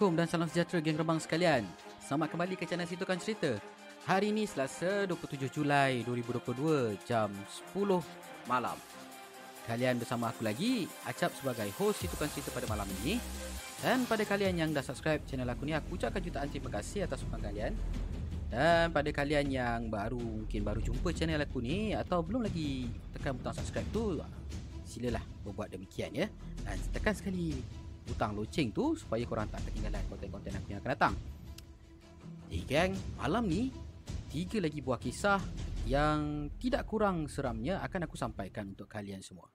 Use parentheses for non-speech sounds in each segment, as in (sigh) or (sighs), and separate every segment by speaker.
Speaker 1: Assalamualaikum dan salam sejahtera geng rebang sekalian. Selamat kembali ke channel Situkan Cerita. Hari ini Selasa 27 Julai 2022 jam 10 malam. Kalian bersama aku lagi, Acap sebagai host Situkan Cerita pada malam ini. Dan pada kalian yang dah subscribe channel aku ni, aku ucapkan jutaan terima kasih atas sokongan kalian. Dan pada kalian yang baru mungkin baru jumpa channel aku ni atau belum lagi tekan butang subscribe tu, silalah berbuat demikian ya. Dan tekan sekali butang loceng tu supaya korang tak ketinggalan konten-konten aku yang akan datang. Eh gang, malam ni tiga lagi buah kisah yang tidak kurang seramnya akan aku sampaikan untuk kalian semua.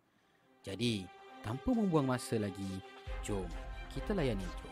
Speaker 1: Jadi, tanpa membuang masa lagi, jom kita layan intro.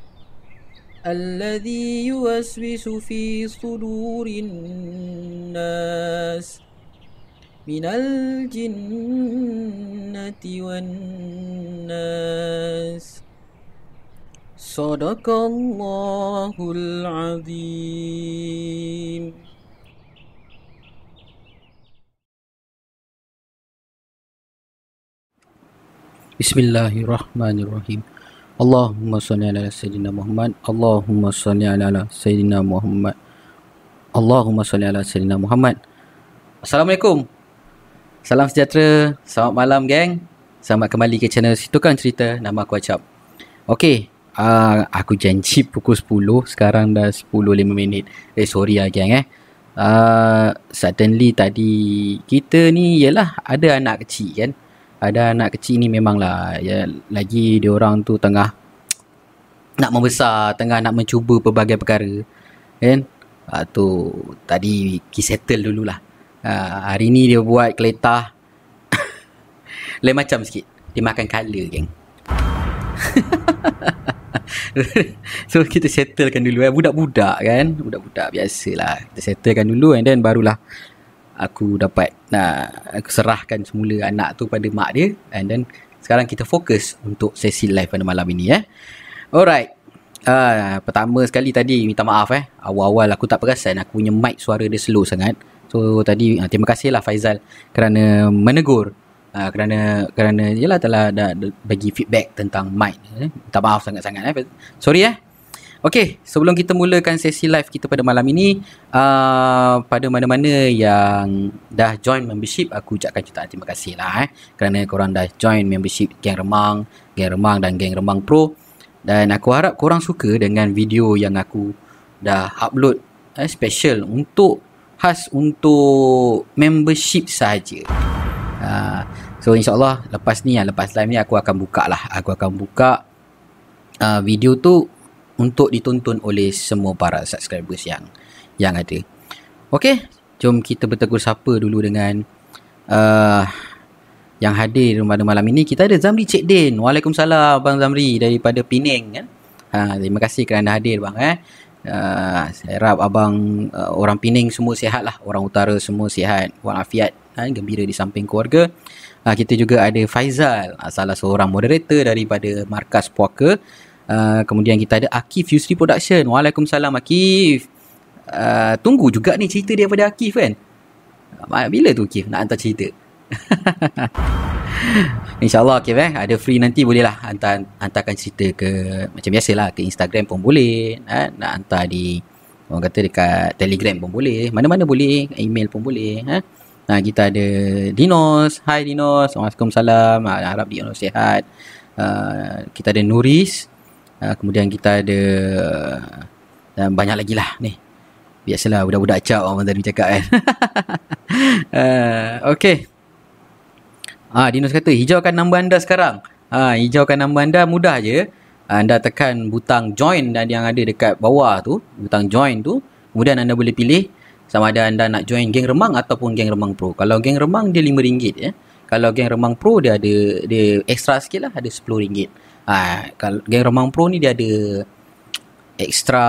Speaker 2: الذي يوسوس في صدور الناس من الجنة والناس صدق الله العظيم
Speaker 1: Bismillahirrahmanirrahim. Allahumma salli ala Sayyidina Muhammad. Allahumma salli ala Sayyidina Muhammad. Allahumma salli ala Sayyidina Muhammad. Assalamualaikum. Salam sejahtera. Selamat malam geng. Selamat kembali ke channel Situkan Cerita. Nama aku Acap. Okey. Uh, aku janji pukul 10. Sekarang dah 10.05 minit. Eh sorry lah geng eh. Uh, suddenly tadi kita ni ialah ada anak kecil kan ada anak kecil ni memanglah ya lagi dia orang tu tengah (tsk) nak membesar, tengah nak mencuba pelbagai perkara. Kan? Ha, tu tadi ki settle dululah. Ha, hari ni dia buat keletah (coughs) lain macam sikit. Dia makan color geng. (laughs) so kita settlekan dulu eh budak-budak kan budak-budak biasalah kita settlekan dulu and then barulah aku dapat nak aku serahkan semula anak tu pada mak dia and then sekarang kita fokus untuk sesi live pada malam ini eh. Alright. Uh, pertama sekali tadi minta maaf eh. Awal-awal aku tak perasan aku punya mic suara dia slow sangat. So tadi uh, terima kasihlah Faizal kerana menegur. Uh, kerana kerana yalah telah dah, dah bagi feedback tentang mic eh. Minta maaf sangat-sangat eh. Sorry eh. Okey, sebelum kita mulakan sesi live kita pada malam ini, uh, pada mana-mana yang dah join membership, aku ucapkan jutaan terima kasih lah eh. Kerana korang dah join membership Geng Remang, Geng Remang dan Geng Remang Pro. Dan aku harap korang suka dengan video yang aku dah upload eh, special untuk khas untuk membership saja. Uh, so insyaAllah lepas ni, lepas live ni aku akan buka lah. Aku akan buka uh, video tu untuk ditonton oleh semua para subscribers yang yang ada. Okey, jom kita bertegur sapa dulu dengan uh, yang hadir pada malam ini. Kita ada Zamri Cik Din. Waalaikumsalam Abang Zamri daripada Penang kan. Ha, terima kasih kerana hadir bang eh. Uh, saya harap abang uh, orang Penang semua sihat lah. Orang utara semua sihat. Walafiat. Ha, gembira di samping keluarga. Uh, kita juga ada Faizal. Uh, salah seorang moderator daripada Markas Puaka. Uh, kemudian kita ada Akif Yusri Production. Waalaikumsalam Akif. Uh, tunggu juga ni cerita dia daripada Akif kan. Uh, bila tu Akif nak hantar cerita? (laughs) InsyaAllah Akif eh. Ada free nanti boleh lah hantar, hantarkan cerita ke macam biasalah ke Instagram pun boleh. Eh? Nak hantar di orang kata dekat Telegram pun boleh. Mana-mana boleh. Email pun boleh. Eh? Nah, kita ada Dinos. Hai Dinos. Waalaikumsalam. Ah, harap Dinos sihat. Uh, kita ada Nuris. Uh, kemudian kita ada dan banyak lagi lah ni. Biasalah budak-budak cap orang tadi cakap kan. uh, (laughs) okay. Ah, Dinos kata hijaukan nombor anda sekarang. Ah, hijaukan nombor anda mudah je. Anda tekan butang join dan yang ada dekat bawah tu, butang join tu, kemudian anda boleh pilih sama ada anda nak join geng remang ataupun geng remang pro. Kalau geng remang dia RM5 ya. Kalau geng remang pro dia ada dia extra sikit lah ada RM10. Ah, kalau geng remang pro ni dia ada extra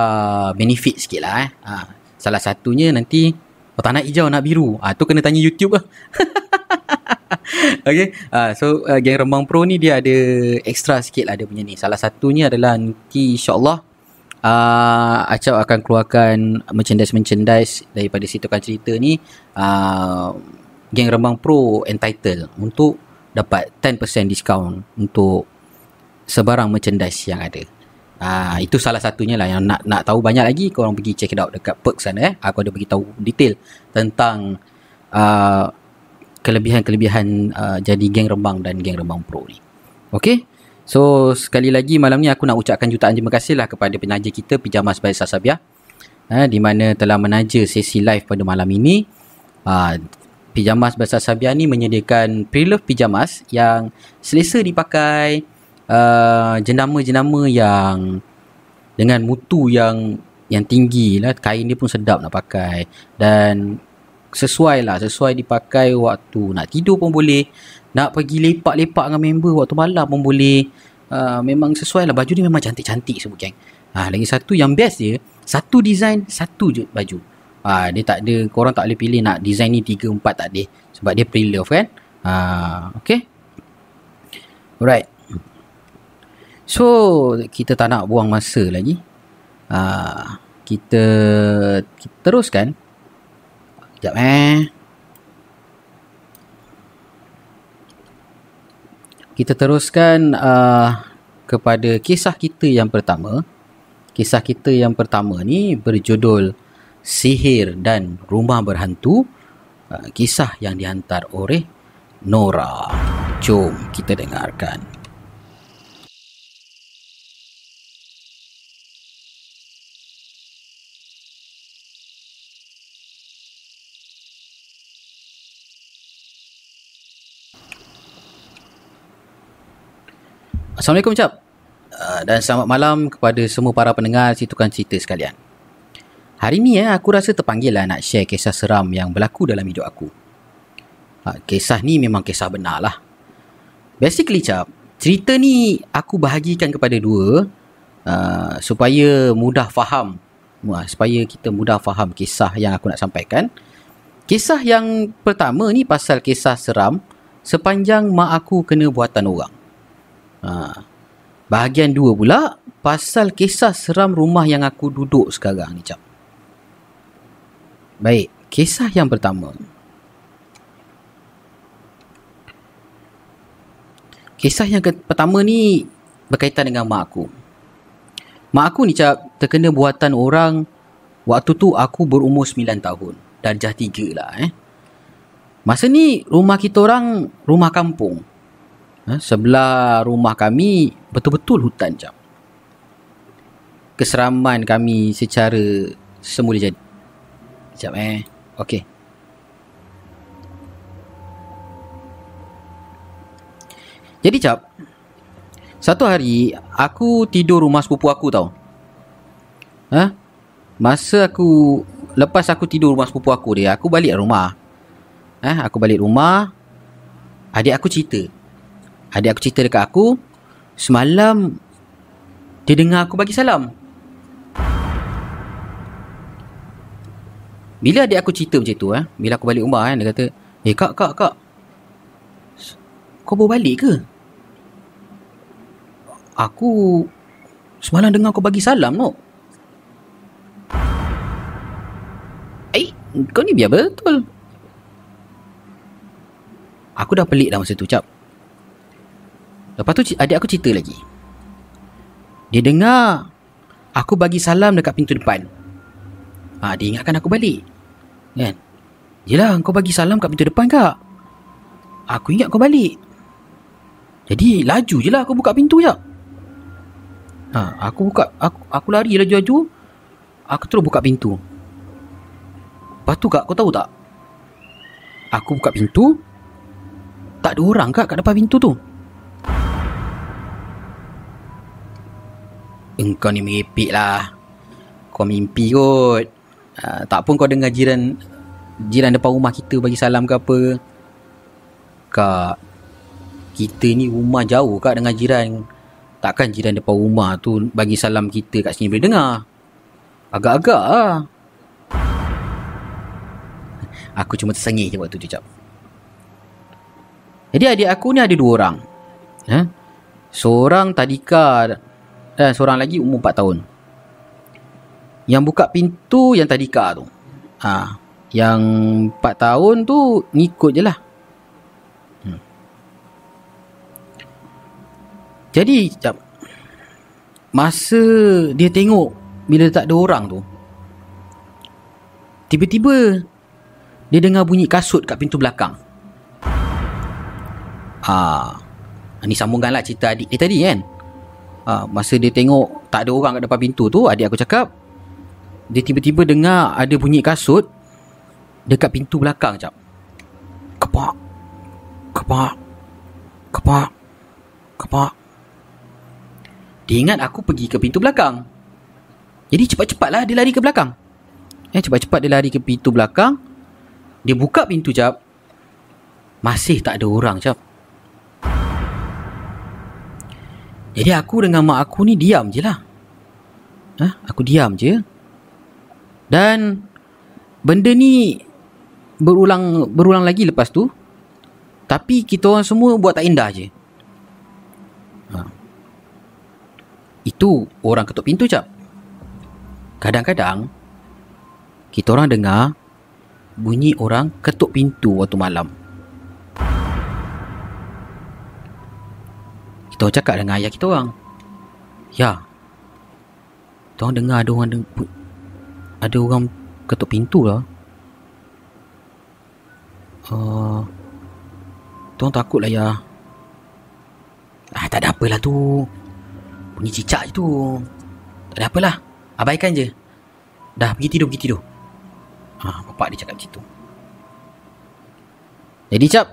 Speaker 1: benefit sikit lah eh. Ha, salah satunya nanti Oh tak nak hijau nak biru. Ah tu kena tanya YouTube lah. (laughs) Okay ah, So uh, Geng Rembang Pro ni Dia ada Extra sikit lah Dia punya ni. Salah satunya adalah Nanti insyaAllah uh, Acap akan keluarkan Merchandise-merchandise Daripada situkan cerita ni uh, Geng Rembang Pro Entitled Untuk Dapat 10% discount Untuk Sebarang merchandise yang ada Ah itu salah satunya lah yang nak nak tahu banyak lagi kau orang pergi check it out dekat perk sana eh. Aku ada bagi tahu detail tentang uh, kelebihan-kelebihan uh, jadi geng Rembang dan geng Rembang Pro ni. Okay. So sekali lagi malam ni aku nak ucapkan jutaan terima kasih lah kepada penaja kita Pijamas by Sasabia. Eh, di mana telah menaja sesi live pada malam ini. Uh, Pijamas by Sasabia ni menyediakan pre-love pijamas yang selesa dipakai uh, jenama-jenama yang dengan mutu yang yang tinggi lah. Kain dia pun sedap nak pakai. Dan sesuai lah sesuai dipakai waktu nak tidur pun boleh. Nak pergi lepak-lepak dengan member waktu malam pun boleh. Uh, memang sesuai lah. Baju ni memang cantik-cantik semua geng. Ha, lagi satu yang best dia satu design satu je baju. Ha, dia tak ada korang tak boleh pilih nak design ni 3-4 tak ada sebab dia pre-love kan? Ha, okay alright So kita tak nak buang masa lagi. Uh, kita, kita teruskan. Sekejap eh. Kita teruskan uh, kepada kisah kita yang pertama. Kisah kita yang pertama ni berjudul Sihir dan Rumah Berhantu. Uh, kisah yang dihantar oleh Nora. Jom kita dengarkan. Assalamualaikum Cap. Uh, Dan selamat malam kepada semua para pendengar Situkan cerita sekalian. Hari ni eh, aku rasa terpanggil lah nak share kisah seram yang berlaku dalam hidup aku. Uh, Kisah ni memang kisah benar lah. Basically Cap Cerita ni aku bahagikan kepada dua uh, Supaya mudah faham. Uh, Supaya kita mudah faham kisah yang aku nak sampaikan. Kisah yang pertama ni pasal kisah seram Sepanjang mak aku kena buatan orang Ha. Bahagian dua pula pasal kisah seram rumah yang aku duduk sekarang ni cap. Baik, kisah yang pertama. Kisah yang pertama ni berkaitan dengan mak aku. Mak aku ni cap terkena buatan orang waktu tu aku berumur 9 tahun. Darjah 3 lah eh. Masa ni rumah kita orang rumah kampung ha, sebelah rumah kami betul-betul hutan jam. Keseraman kami secara semula jadi. Sekejap eh. Okey. Jadi cap. Satu hari aku tidur rumah sepupu aku tau. Ha? Masa aku lepas aku tidur rumah sepupu aku dia, aku balik rumah. Eh, aku balik rumah. Adik aku cerita Adik aku cerita dekat aku Semalam Dia dengar aku bagi salam Bila adik aku cerita macam tu eh, Bila aku balik rumah kan Dia kata Eh kak kak kak Kau bawa balik ke? Aku Semalam dengar kau bagi salam no? Eh Kau ni biar betul Aku dah pelik dah masa tu cap Lepas tu adik aku cerita lagi. Dia dengar aku bagi salam dekat pintu depan. Ha, dia ingatkan aku balik. Kan? Yelah kau bagi salam kat pintu depan kak Aku ingat kau balik Jadi laju je lah aku buka pintu je ha, Aku buka aku, aku lari laju-laju Aku terus buka pintu Lepas tu kak kau tahu tak Aku buka pintu Tak ada orang kak kat depan pintu tu Engkau ni merepek lah. Kau mimpi kot. Uh, Tak pun kau dengar jiran Jiran depan rumah kita bagi salam ke apa. Kak Kita ni rumah jauh kak dengan jiran. Takkan jiran depan rumah tu Bagi salam kita kat sini boleh dengar? Agak-agak lah. Aku cuma tersengih je waktu tu jap Jadi adik aku ni ada dua orang. Eh? Seorang tadika Dan seorang lagi umur 4 tahun Yang buka pintu yang tadika tu ha, Yang 4 tahun tu ngikut je lah hmm. Jadi jap, Masa dia tengok Bila tak ada orang tu Tiba-tiba dia dengar bunyi kasut kat pintu belakang. Ah, ni sambungkanlah cerita adik dia tadi kan. Ah, masa dia tengok tak ada orang kat depan pintu tu, adik aku cakap dia tiba-tiba dengar ada bunyi kasut dekat pintu belakang jap. Kepak. Kepak. Kepak. Kepak. Dia ingat aku pergi ke pintu belakang. Jadi cepat-cepatlah dia lari ke belakang. Eh, cepat-cepat dia lari ke pintu belakang. Dia buka pintu jap. Masih tak ada orang jap. Jadi aku dengan mak aku ni diam je lah. Ha? Aku diam je. Dan benda ni berulang berulang lagi lepas tu. Tapi kita orang semua buat tak indah je. Ha. Itu orang ketuk pintu jap. Kadang-kadang kita orang dengar bunyi orang ketuk pintu waktu malam. Orang cakap dengan ayah kita orang. Ya. Orang dengar ada orang ada orang ketuk pintu lah. Uh, Tuan takut lah ya. Ah, tak ada apalah tu. Bunyi cicak je tu. Tak ada apalah. Abaikan je. Dah, pergi tidur, pergi tidur. Ha, bapak dia cakap macam tu. Jadi cap,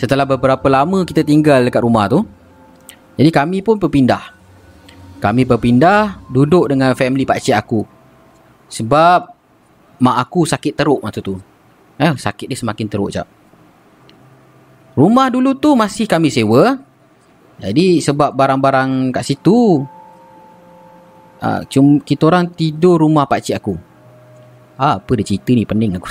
Speaker 1: setelah beberapa lama kita tinggal dekat rumah tu, jadi kami pun berpindah. Kami berpindah duduk dengan family pak cik aku. Sebab mak aku sakit teruk masa tu. Eh, sakit dia semakin teruk cap. Rumah dulu tu masih kami sewa. Jadi sebab barang-barang kat situ, uh, cuma kita orang tidur rumah pak cik aku. Ah, apa dia cerita ni pening aku.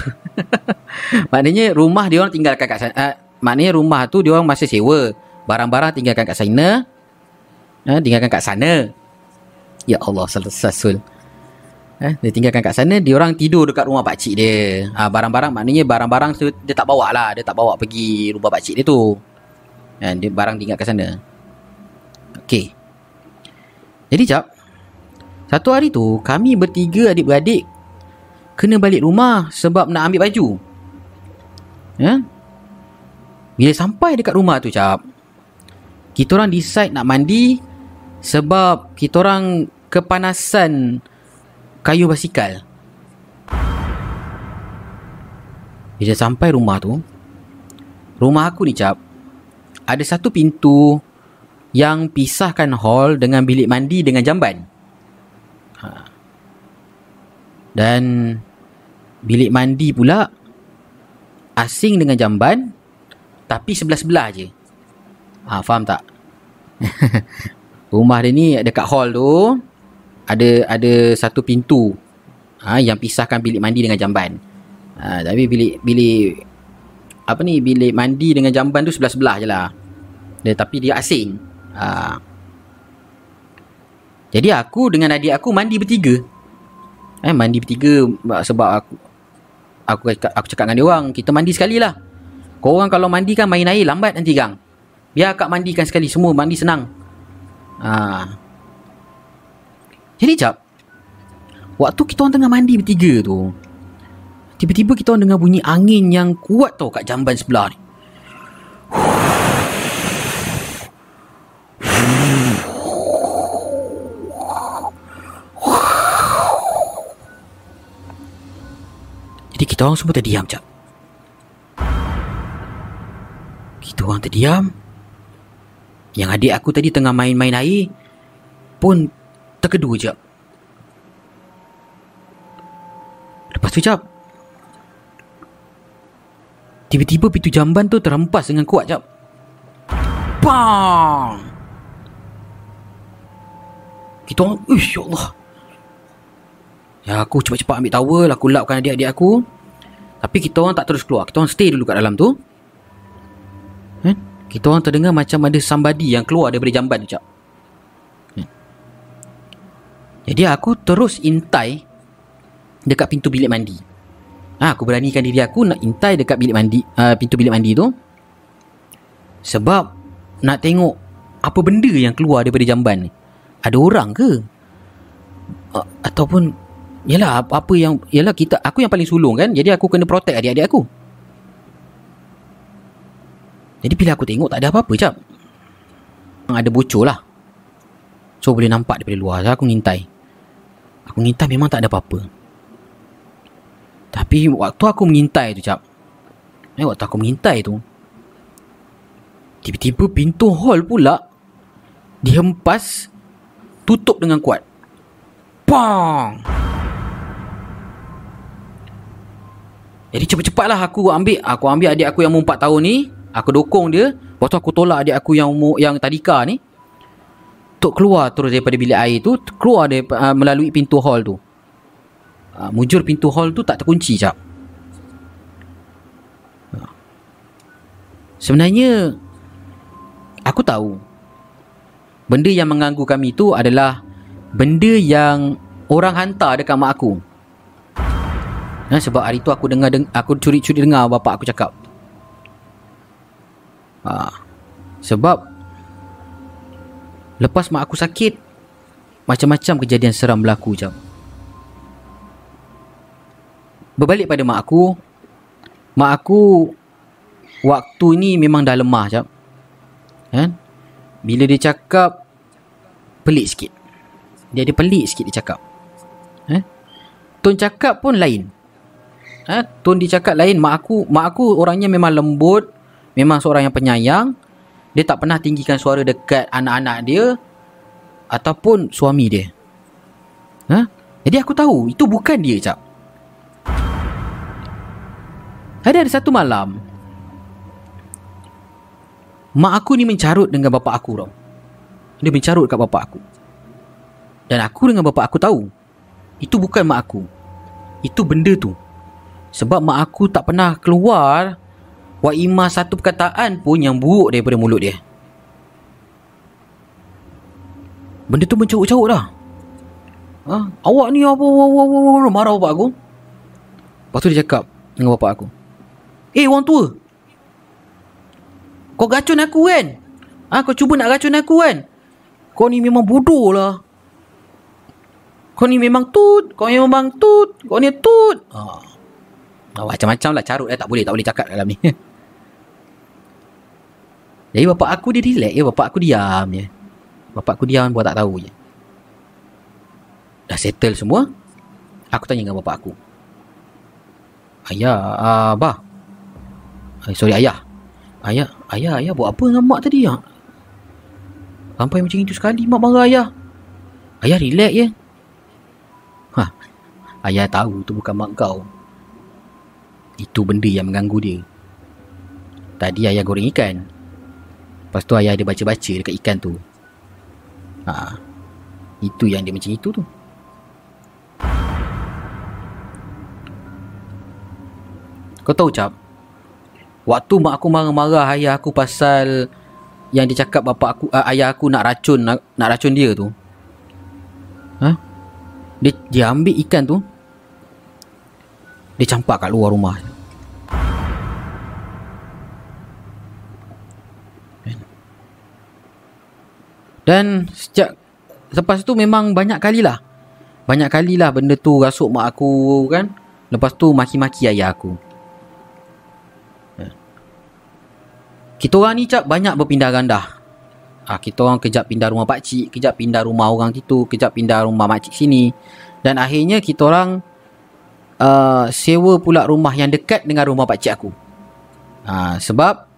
Speaker 1: (laughs) maknanya rumah dia orang tinggalkan kat sana. Uh, maknanya rumah tu dia orang masih sewa. Barang-barang tinggalkan kat sana. Uh, tinggalkan kat sana. Ya Allah, sasul. Eh, dia tinggalkan kat sana, dia orang tidur dekat rumah pak cik dia. Ah, barang-barang maknanya barang-barang tu dia tak bawa lah, dia tak bawa pergi rumah pak cik dia tu. Eh, dia barang tinggal kat sana. Okey. Jadi jap. Satu hari tu kami bertiga adik-beradik kena balik rumah sebab nak ambil baju. Ya? Bila sampai dekat rumah tu cap, kita orang decide nak mandi sebab kita orang kepanasan kayu basikal. Bila sampai rumah tu, rumah aku ni cap, ada satu pintu yang pisahkan hall dengan bilik mandi dengan jamban. Ha. Dan bilik mandi pula asing dengan jamban tapi sebelah-sebelah je. Ha, faham tak? (laughs) Rumah dia ni dekat hall tu ada ada satu pintu ha, yang pisahkan bilik mandi dengan jamban. Ha, tapi bilik bilik apa ni bilik mandi dengan jamban tu sebelah-sebelah je lah. Dia, tapi dia asing. Ha. Jadi aku dengan adik aku mandi bertiga. Eh mandi bertiga sebab aku aku aku cakap dengan dia orang, kita mandi sekali lah. Kau orang kalau mandi kan main air lambat nanti gang. Biar akak mandikan sekali semua mandi senang. Ha. Jadi jap. Waktu kita orang tengah mandi bertiga tu. Tiba-tiba kita orang dengar bunyi angin yang kuat tau kat jamban sebelah ni. Jadi kita orang semua terdiam jap. Kita orang terdiam. Yang adik aku tadi tengah main-main air pun terkedu jap. Lepas tu jap. Tiba-tiba pintu jamban tu terhempas dengan kuat jap. Bang! Kita orang, ya Allah. Ya aku cepat-cepat ambil towel, aku lapkan adik-adik aku. Tapi kita orang tak terus keluar. Kita orang stay dulu kat dalam tu. Eh? Kita orang terdengar macam ada somebody yang keluar daripada jamban tu, Cak. Eh. Jadi aku terus intai dekat pintu bilik mandi. Ha, aku beranikan diri aku nak intai dekat bilik mandi, uh, pintu bilik mandi tu. Sebab nak tengok apa benda yang keluar daripada jamban ni. Ada orang ke? Uh, ataupun Yalah apa yang Yalah kita Aku yang paling sulung kan Jadi aku kena protect adik-adik aku Jadi bila aku tengok Tak ada apa-apa cap Ada bocor lah. So boleh nampak daripada luar so, Aku ngintai. Aku ngintai memang tak ada apa-apa. Tapi waktu aku mengintai tu cap eh, Waktu aku mengintai tu Tiba-tiba pintu hall pula Dihempas Tutup dengan kuat. Pang! Jadi cepat-cepatlah aku ambil aku ambil adik aku yang umur 4 tahun ni, aku dokong dia, lepas tu aku tolak adik aku yang umur yang tadika ni untuk keluar terus daripada bilik air tu, keluar dia uh, melalui pintu hall tu. Uh, mujur pintu hall tu tak terkunci cap. Uh. Sebenarnya aku tahu benda yang mengganggu kami tu adalah benda yang orang hantar dekat mak aku. Ha, sebab hari tu aku dengar deng aku curi-curi dengar bapak aku cakap. Ha, sebab lepas mak aku sakit macam-macam kejadian seram berlaku jam. Berbalik pada mak aku, mak aku waktu ni memang dah lemah jap. Kan? Bila dia cakap pelik sikit. Dia ada pelik sikit dia cakap. Eh? Tone cakap pun lain. Ha, tone dia cakap lain. Mak aku, mak aku orangnya memang lembut. Memang seorang yang penyayang. Dia tak pernah tinggikan suara dekat anak-anak dia. Ataupun suami dia. Ha? Jadi aku tahu. Itu bukan dia, Cap. Ada ada satu malam. Mak aku ni mencarut dengan bapak aku tau. Dia mencarut kat bapak aku. Dan aku dengan bapak aku tahu. Itu bukan mak aku. Itu benda tu. Sebab mak aku tak pernah keluar Wa imah satu perkataan pun yang buruk daripada mulut dia. Benda tu mencarut-carut dah. Ha? Awak ni apa, apa, apa, apa, apa Marah bapak aku. Lepas tu dia cakap dengan bapak aku. Eh orang tua. Kau gacun aku kan? Ha, Kau cuba nak gacun aku kan? Kau ni memang bodoh lah. Kau ni memang tut. Kau ni memang tut. Kau ni tut. Haa Oh, macam-macam lah carut eh. Tak boleh, tak boleh cakap dalam ni. (laughs) Jadi bapak aku dia relax je. Bapak aku diam je. Bapak aku diam buat tak tahu je. Dah settle semua. Aku tanya dengan bapak aku. Ayah, uh, bah. Eh, sorry, ayah. Ayah, ayah, ayah buat apa dengan mak tadi? Ya? Sampai macam itu sekali mak marah ayah. Ayah relax je. Ha, ayah tahu tu bukan mak kau. Itu benda yang mengganggu dia Tadi ayah goreng ikan Lepas tu ayah dia baca-baca dekat ikan tu. Ha, Itu yang dia macam itu tu. Kau tahu cap? Waktu mak aku marah-marah ayah aku pasal Yang dia cakap bapak aku uh, Ayah aku nak racun nak, nak racun dia tu. Ha? dia, dia ambil ikan tu. Dia campak kat luar rumah Dan sejak Lepas tu memang banyak kali lah Banyak kali lah benda tu rasuk mak aku kan Lepas tu maki-maki ayah aku. Ha. Kita orang ni cap banyak berpindah gandah. Ah, kita orang kejap pindah rumah pak cik, kejap pindah rumah orang itu, kejap pindah rumah mak cik sini. Dan akhirnya kita orang uh, sewa pula rumah yang dekat dengan rumah pak cik aku. Ha, sebab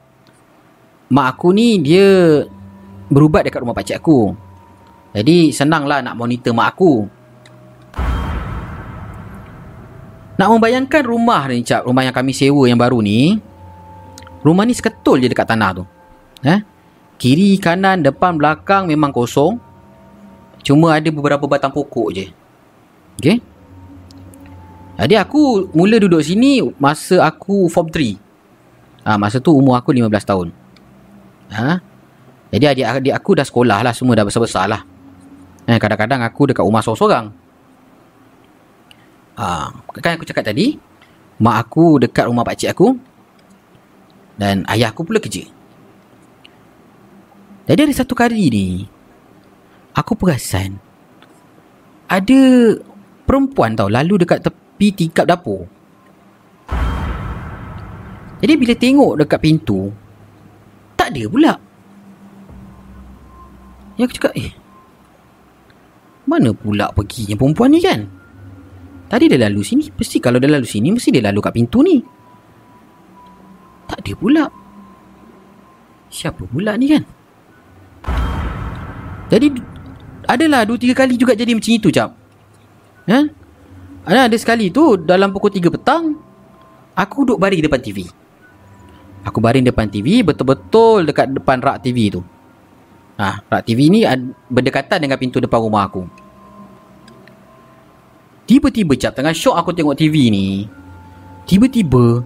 Speaker 1: mak aku ni dia berubat dekat rumah pak cik aku. Jadi senanglah nak monitor mak aku. Nak membayangkan rumah ni cap, rumah yang kami sewa yang baru ni. Rumah ni seketul je dekat tanah tu. Eh? Kiri, kanan, depan, belakang memang kosong. Cuma ada beberapa batang pokok je. Okay? Jadi aku mula duduk sini masa aku form 3. Ha, masa tu umur aku 15 tahun. Ha? Jadi adik-adik aku dah sekolah lah. Semua dah besar-besar lah. Eh, kadang-kadang aku dekat rumah seorang-seorang. Ha, kan aku cakap tadi. Mak aku dekat rumah pakcik aku. Dan ayah aku pula kerja. Jadi ada satu kali ni Aku perasan Ada Perempuan tau Lalu dekat tepi tingkap dapur Jadi bila tengok dekat pintu Tak ada pula Ya aku cakap Eh Mana pula pergi yang perempuan ni kan Tadi dia lalu sini Mesti kalau dia lalu sini Mesti dia lalu kat pintu ni Tak ada pula Siapa pula ni kan jadi adalah dua tiga kali juga jadi macam itu cap. Ya? Ada ada sekali tu dalam pukul 3 petang aku duduk baring depan TV. Aku baring depan TV betul-betul dekat depan rak TV tu. Ha, rak TV ni berdekatan dengan pintu depan rumah aku. Tiba-tiba cap tengah syok aku tengok TV ni. Tiba-tiba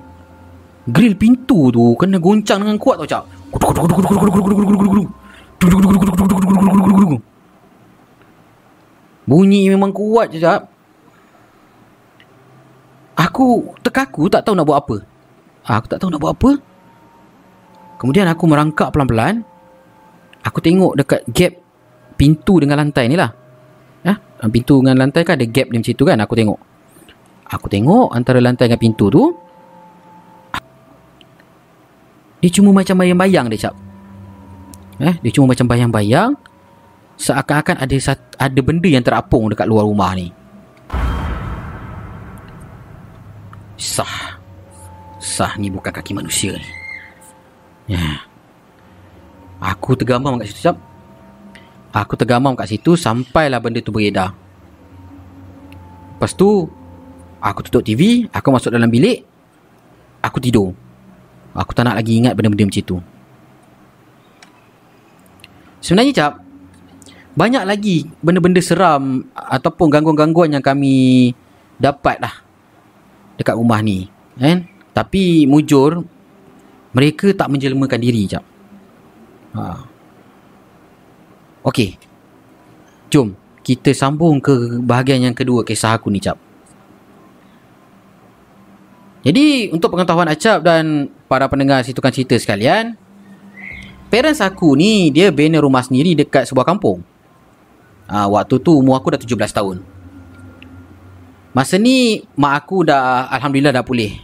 Speaker 1: grill pintu tu kena goncang dengan kuat tau cap. Bunyi memang kuat je jap. Aku terkaku tak tahu nak buat apa. Aku tak tahu nak buat apa. Kemudian aku merangkak pelan-pelan. Aku tengok dekat gap pintu dengan lantai ni lah. Ya, pintu dengan lantai kan ada gap dia macam tu kan. Aku tengok. Aku tengok antara lantai dengan pintu tu. Dia cuma macam bayang-bayang dia cap. Eh, dia cuma macam bayang-bayang seakan-akan ada ada benda yang terapung dekat luar rumah ni. Sah. Sah ni bukan kaki manusia ni. Ya. Aku tergamam kat situ, Cap. Aku tergamam kat situ sampailah benda tu beredar. Lepas tu, aku tutup TV, aku masuk dalam bilik, aku tidur. Aku tak nak lagi ingat benda-benda macam tu. Sebenarnya cap Banyak lagi Benda-benda seram Ataupun gangguan-gangguan yang kami Dapat lah Dekat rumah ni kan? Tapi mujur Mereka tak menjelmakan diri cap ha. Okey Jom Kita sambung ke bahagian yang kedua Kisah aku ni cap Jadi Untuk pengetahuan Acap dan Para pendengar situkan cerita sekalian parents aku ni dia bina rumah sendiri dekat sebuah kampung. Ha, waktu tu umur aku dah 17 tahun. Masa ni mak aku dah alhamdulillah dah pulih.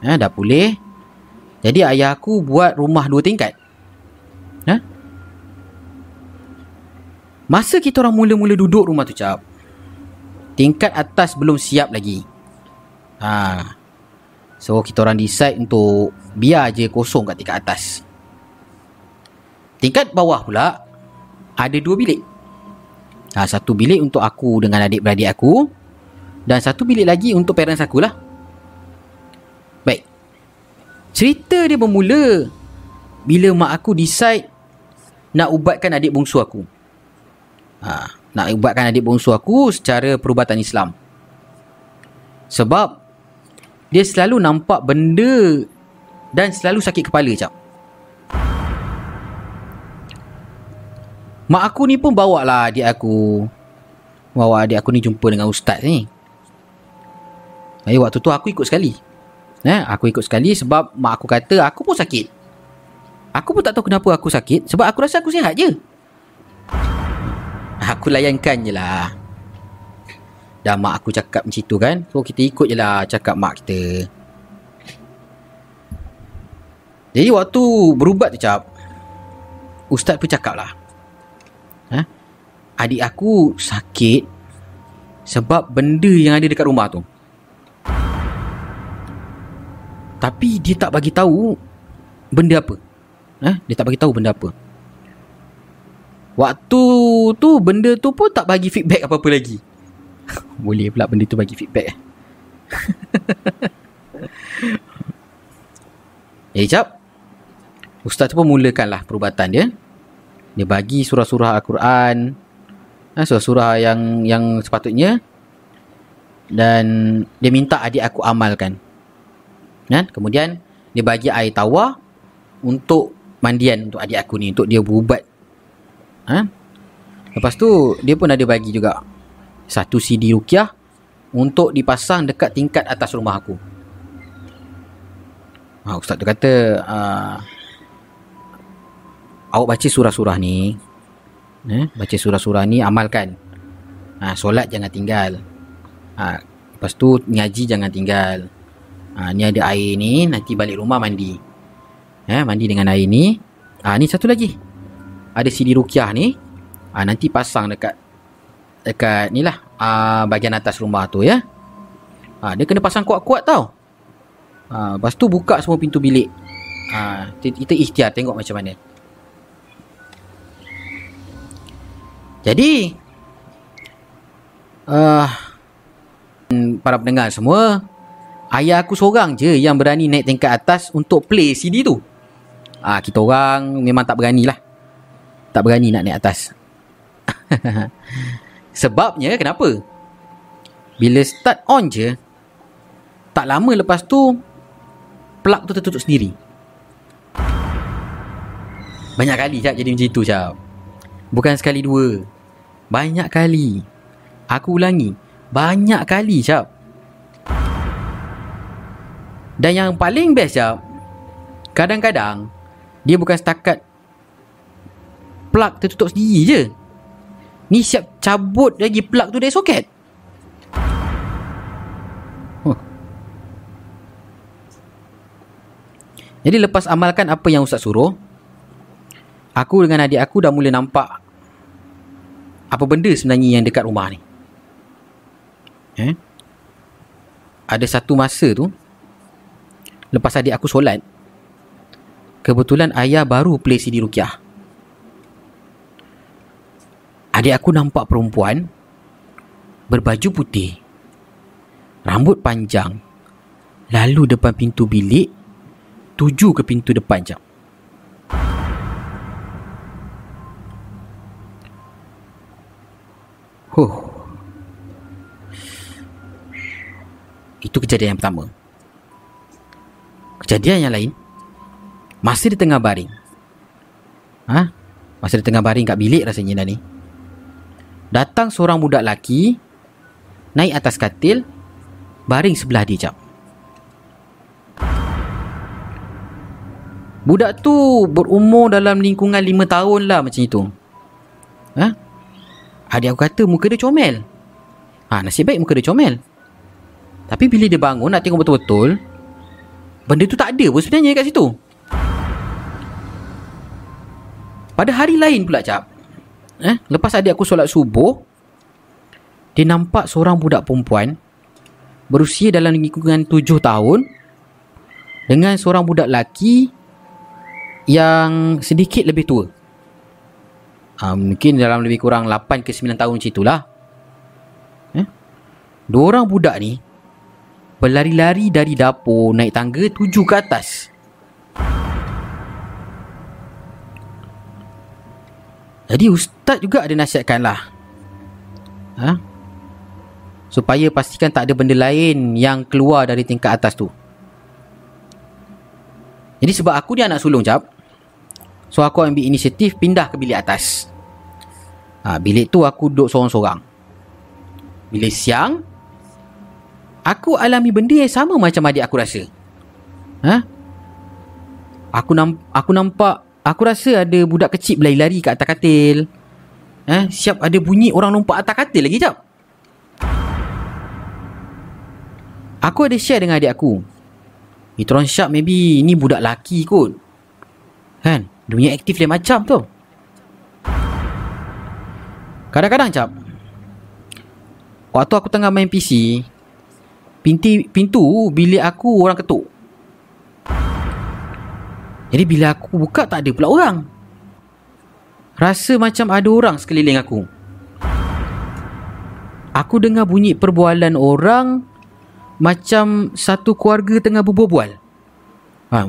Speaker 1: Ha, dah pulih. Jadi ayah aku buat rumah dua tingkat. Ha? Masa kita orang mula-mula duduk rumah tu cap. Tingkat atas belum siap lagi. Ha. So kita orang decide untuk biar je kosong kat tingkat atas. Tingkat bawah pula ada dua bilik. Ha, satu bilik untuk aku dengan adik-beradik aku dan satu bilik lagi untuk parents aku lah. Baik. Cerita dia bermula bila mak aku decide nak ubatkan adik bongsu aku. Ha, nak ubatkan adik bongsu aku secara perubatan Islam. Sebab dia selalu nampak benda dan selalu sakit kepala cap. Mak aku ni pun bawa lah adik aku. Bawa adik aku ni jumpa dengan ustaz ni. Jadi waktu tu aku ikut sekali. Eh, aku ikut sekali sebab mak aku kata aku pun sakit. Aku pun tak tahu kenapa aku sakit sebab aku rasa aku sihat je. Aku layankan je lah. Dah mak aku cakap macam tu kan. So kita ikut je lah cakap mak kita. Jadi waktu berubat tu cap. Ustaz pun cakap lah. Ha? Adik aku sakit sebab benda yang ada dekat rumah tu. Tapi dia tak bagi tahu benda apa. Ha? Dia tak bagi tahu benda apa. Waktu tu benda tu pun tak bagi feedback apa-apa lagi. (laughs) Boleh pula benda tu bagi feedback eh. (laughs) eh cap. Ustaz tu pun mulakanlah perubatan dia. Dia bagi surah-surah Al-Quran. Ha, surah-surah yang yang sepatutnya. Dan dia minta adik aku amalkan. Kan? Kemudian dia bagi air tawar untuk mandian untuk adik aku ni. Untuk dia berubat. Ha? Lepas tu dia pun ada bagi juga satu CD Rukiah untuk dipasang dekat tingkat atas rumah aku. Ha, Ustaz tu kata... Uh, awak baca surah-surah ni eh, baca surah-surah ni amalkan ha, solat jangan tinggal ha, lepas tu ngaji jangan tinggal ha, ni ada air ni nanti balik rumah mandi eh, mandi dengan air ni. Ha, ni satu lagi. Ada CD Rukiah ni. Ha, nanti pasang dekat dekat ni lah. Ha, bahagian atas rumah tu ya. Ha, dia kena pasang kuat-kuat tau. Ha, lepas tu buka semua pintu bilik. Ha, kita ikhtiar tengok macam mana. Jadi uh, para pendengar semua, ayah aku seorang je yang berani naik tingkat atas untuk play CD tu. Ah kita orang memang tak berani lah. Tak berani nak naik atas. (laughs) Sebabnya kenapa? Bila start on je, tak lama lepas tu plug tu tertutup sendiri. Banyak kali Jap jadi macam tu Jap. Bukan sekali dua. Banyak kali. Aku ulangi. Banyak kali, Cap. Dan yang paling best, Cap. Kadang-kadang, dia bukan setakat plug tertutup sendiri je. Ni siap cabut lagi plug tu dari soket. Huh. Jadi lepas amalkan apa yang Ustaz suruh, aku dengan adik aku dah mula nampak apa benda sebenarnya yang dekat rumah ni. Eh? Ada satu masa tu, lepas adik aku solat, kebetulan ayah baru play CD Rukiah. Adik aku nampak perempuan berbaju putih, rambut panjang, lalu depan pintu bilik, tuju ke pintu depan jap. Huh. Itu kejadian yang pertama. Kejadian yang lain, masa di tengah baring. Ha? Masa di tengah baring kat bilik rasanya dah ni. Datang seorang budak lelaki, naik atas katil, baring sebelah dia jap. Budak tu berumur dalam lingkungan lima tahun lah macam itu. Ha? Adik aku kata muka dia comel. Ha, nasib baik muka dia comel. Tapi bila dia bangun nak tengok betul-betul, benda tu tak ada pun sebenarnya kat situ. Pada hari lain pula cap. Eh, lepas adik aku solat subuh, dia nampak seorang budak perempuan berusia dalam lingkungan tujuh tahun dengan seorang budak lelaki yang sedikit lebih tua uh, mungkin dalam lebih kurang 8 ke 9 tahun macam itulah. Eh? Dua orang budak ni berlari-lari dari dapur naik tangga tuju ke atas. Jadi ustaz juga ada nasihatkan lah. Ha? Supaya pastikan tak ada benda lain yang keluar dari tingkat atas tu. Jadi sebab aku dia anak sulung jap. So aku ambil inisiatif pindah ke bilik atas. Ha, bilik tu aku duduk seorang-seorang. Bila siang, aku alami benda yang sama macam adik aku rasa. Ha? Aku nam aku nampak, aku rasa ada budak kecil berlari-lari kat atas katil. Ha? Siap ada bunyi orang lompat atas katil lagi jap. Aku ada share dengan adik aku. Orang syak maybe ni budak laki kot. Kan? Dia punya aktif lain macam tu. Kadang-kadang cap. Waktu aku tengah main PC, pinti, pintu bilik aku orang ketuk. Jadi bila aku buka tak ada pula orang. Rasa macam ada orang sekeliling aku. Aku dengar bunyi perbualan orang macam satu keluarga tengah berbual. Ha,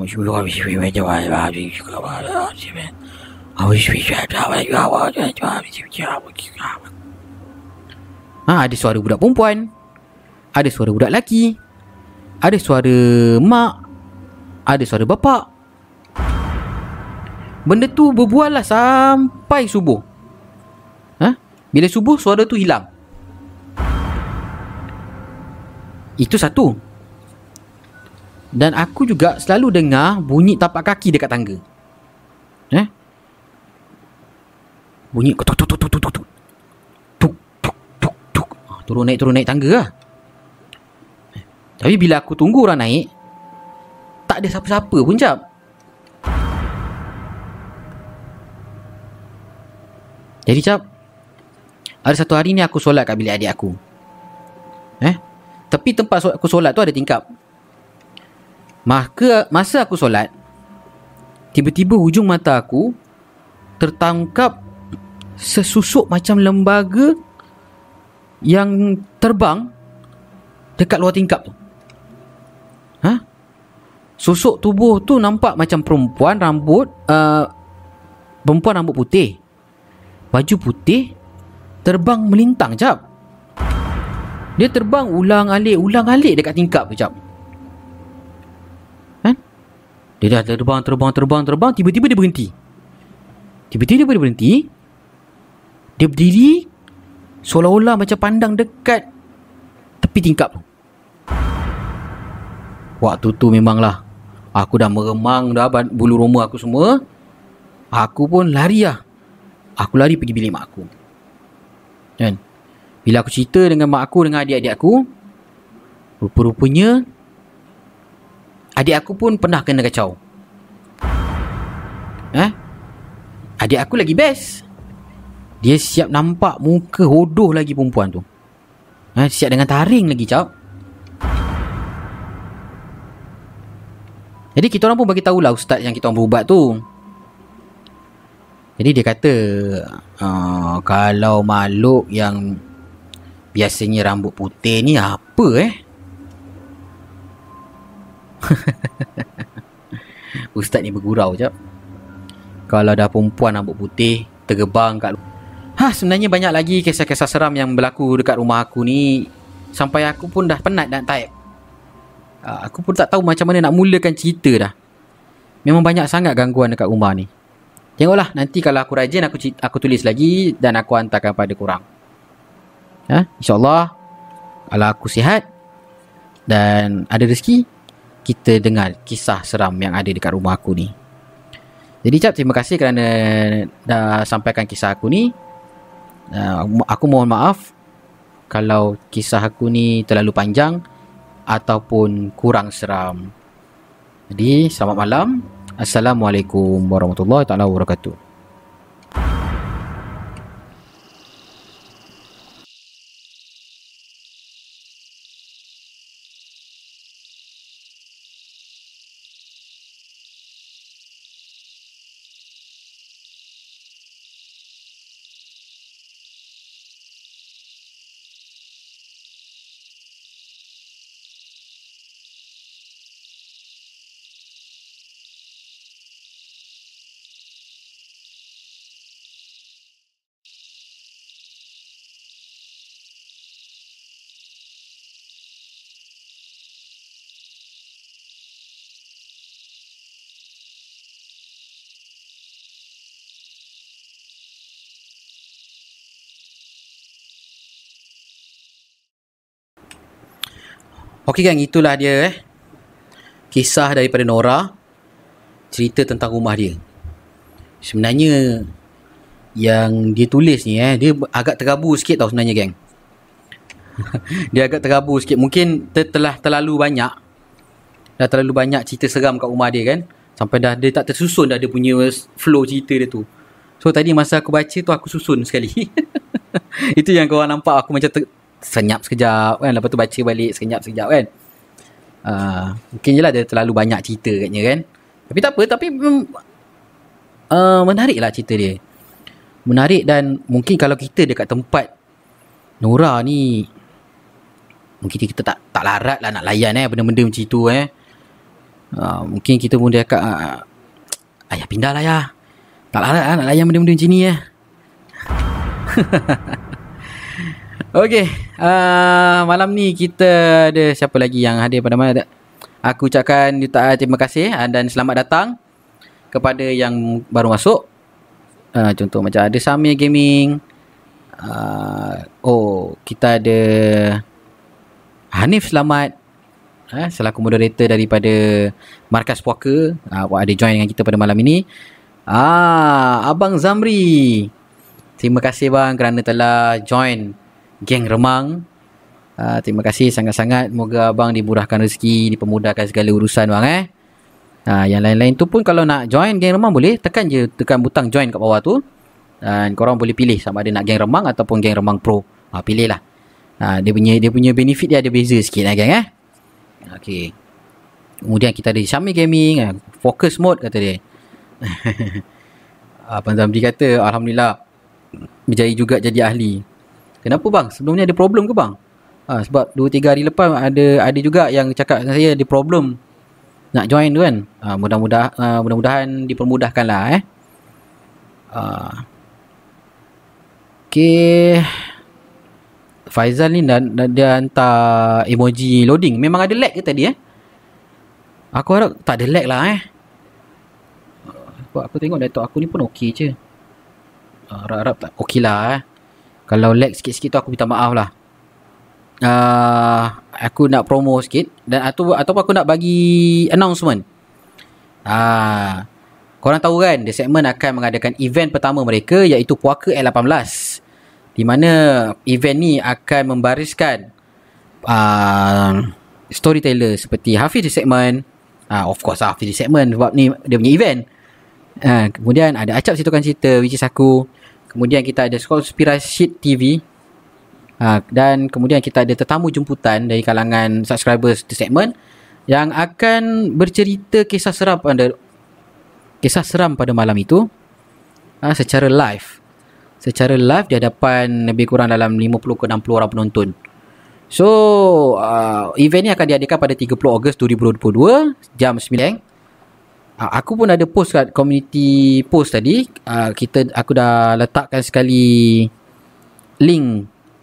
Speaker 1: Ha, ada suara budak perempuan. Ada suara budak lelaki. Ada suara mak. Ada suara bapak. Benda tu berbual lah sampai subuh. Ha? Bila subuh, suara tu hilang. Itu satu. Dan aku juga selalu dengar bunyi tapak kaki dekat tangga. Ha? Eh? Bunyi tuk tuk tuk tuk tuk tuk tuk. Tuk tuk tuk tuk. Ha, turun naik turun naik tangga lah. Tapi bila aku tunggu orang naik, tak ada siapa-siapa pun jap. Jadi cap, ada satu hari ni aku solat kat bilik adik aku. Eh? Tapi tempat aku solat tu ada tingkap. Maka masa aku solat, tiba-tiba hujung mata aku tertangkap sesusuk macam lembaga yang terbang dekat luar tingkap tu. Ha? Susuk tubuh tu nampak macam perempuan rambut uh, perempuan rambut putih. Baju putih terbang melintang jap. Dia terbang ulang alik ulang alik dekat tingkap tu jap. Kan? Dia dah terbang terbang terbang terbang tiba-tiba dia berhenti. Tiba-tiba dia berhenti. Dia berdiri seolah-olah macam pandang dekat tepi tingkap tu. Waktu tu memanglah aku dah meremang dah bulu roma aku semua. Aku pun lari lah. Aku lari pergi bilik mak aku. Kan? Bila aku cerita dengan mak aku dengan adik-adik aku, rupa-rupanya adik aku pun pernah kena kacau. Eh? Adik aku lagi best. Dia siap nampak muka hodoh lagi perempuan tu. Eh, siap dengan taring lagi, Cap. Jadi kita orang pun bagi tahulah ustaz yang kita orang berubat tu. Jadi dia kata uh, kalau makhluk yang biasanya rambut putih ni apa eh? (laughs) Ustaz ni bergurau jap. Kalau ada perempuan rambut putih tergebang kat Ha sebenarnya banyak lagi kisah-kisah seram yang berlaku dekat rumah aku ni sampai aku pun dah penat nak type. Uh, aku pun tak tahu macam mana nak mulakan cerita dah. Memang banyak sangat gangguan dekat rumah ni. Tengoklah nanti kalau aku rajin aku aku tulis lagi dan aku hantarkan pada korang. Ha? InsyaAllah kalau aku sihat dan ada rezeki kita dengar kisah seram yang ada dekat rumah aku ni. Jadi Cap terima kasih kerana dah sampaikan kisah aku ni. Uh, aku mohon maaf kalau kisah aku ni terlalu panjang ataupun kurang seram. Jadi selamat malam. Assalamualaikum warahmatullahi taala wabarakatuh. Okey gang, itulah dia eh. Kisah daripada Nora cerita tentang rumah dia. Sebenarnya yang dia tulis ni eh, dia agak terabur sikit tau sebenarnya gang. (laughs) dia agak terabur sikit. Mungkin telah terlalu banyak. Dah terlalu banyak cerita seram kat rumah dia kan. Sampai dah dia tak tersusun dah dia punya flow cerita dia tu. So tadi masa aku baca tu aku susun sekali. (laughs) Itu yang kau nampak aku macam ter- senyap sekejap kan. Lepas tu baca balik senyap sekejap kan. Uh, mungkin je lah dia terlalu banyak cerita katnya kan. Tapi tak apa. Tapi um, uh, menarik lah cerita dia. Menarik dan mungkin kalau kita dekat tempat Nora ni mungkin kita tak tak larat lah nak layan eh benda-benda macam tu eh. Uh, mungkin kita pun dia cakap uh, ayah pindah lah ya. Tak larat lah nak layan benda-benda macam ni eh. (laughs) Okey, uh, malam ni kita ada siapa lagi yang hadir pada malam Aku ucapkan jutaan terima kasih uh, dan selamat datang kepada yang baru masuk. Uh, contoh macam ada Samir Gaming, uh, oh kita ada Hanif Selamat. Eh, selaku moderator daripada Markas Puaka. Uh, ada join dengan kita pada malam ini. Ah abang Zamri. Terima kasih bang kerana telah join geng remang uh, terima kasih sangat-sangat moga abang dimurahkan rezeki dipermudahkan segala urusan bang eh uh, yang lain-lain tu pun kalau nak join geng remang boleh tekan je tekan butang join kat bawah tu dan korang boleh pilih sama ada nak geng remang ataupun geng remang pro. Ha, pilih lah. Ha, dia punya dia punya benefit dia ada beza sikit lah geng eh. Okay. Kemudian kita ada Xiaomi Gaming. Focus mode kata dia. (laughs) Abang Zamri kata Alhamdulillah berjaya juga jadi ahli. Kenapa bang? Sebelumnya ada problem ke bang? Ha, sebab 2-3 hari lepas ada ada juga yang cakap dengan saya ada problem nak join tu kan. Ha, mudah-mudah, uh, mudah-mudahan dipermudahkan lah eh. Uh, Okay. Faizal ni dah, dah, dia hantar emoji loading. Memang ada lag ke tadi eh? Aku harap tak ada lag lah eh. Sebab aku tengok laptop aku ni pun okey je. Harap-harap tak okey lah eh. Kalau lag sikit-sikit tu aku minta maaf lah. Uh, aku nak promo sikit dan atau ataupun aku nak bagi announcement. Ah, uh, korang tahu kan, The Segment akan mengadakan event pertama mereka iaitu Puaka L18 di mana event ni akan membariskan uh, storyteller seperti Hafiz di segmen uh, of course Hafiz di segmen sebab ni dia punya event uh, kemudian ada Acap Situkan Cerita which is aku kemudian kita ada Conspiracy TV uh, dan kemudian kita ada tetamu jemputan dari kalangan subscribers di segmen yang akan bercerita kisah seram pada kisah seram pada malam itu uh, secara live secara live di hadapan lebih kurang dalam 50 ke 60 orang penonton. So, uh, event ni akan diadakan pada 30 Ogos 2022 jam 9. Uh, aku pun ada post kat community post tadi. Uh, kita aku dah letakkan sekali link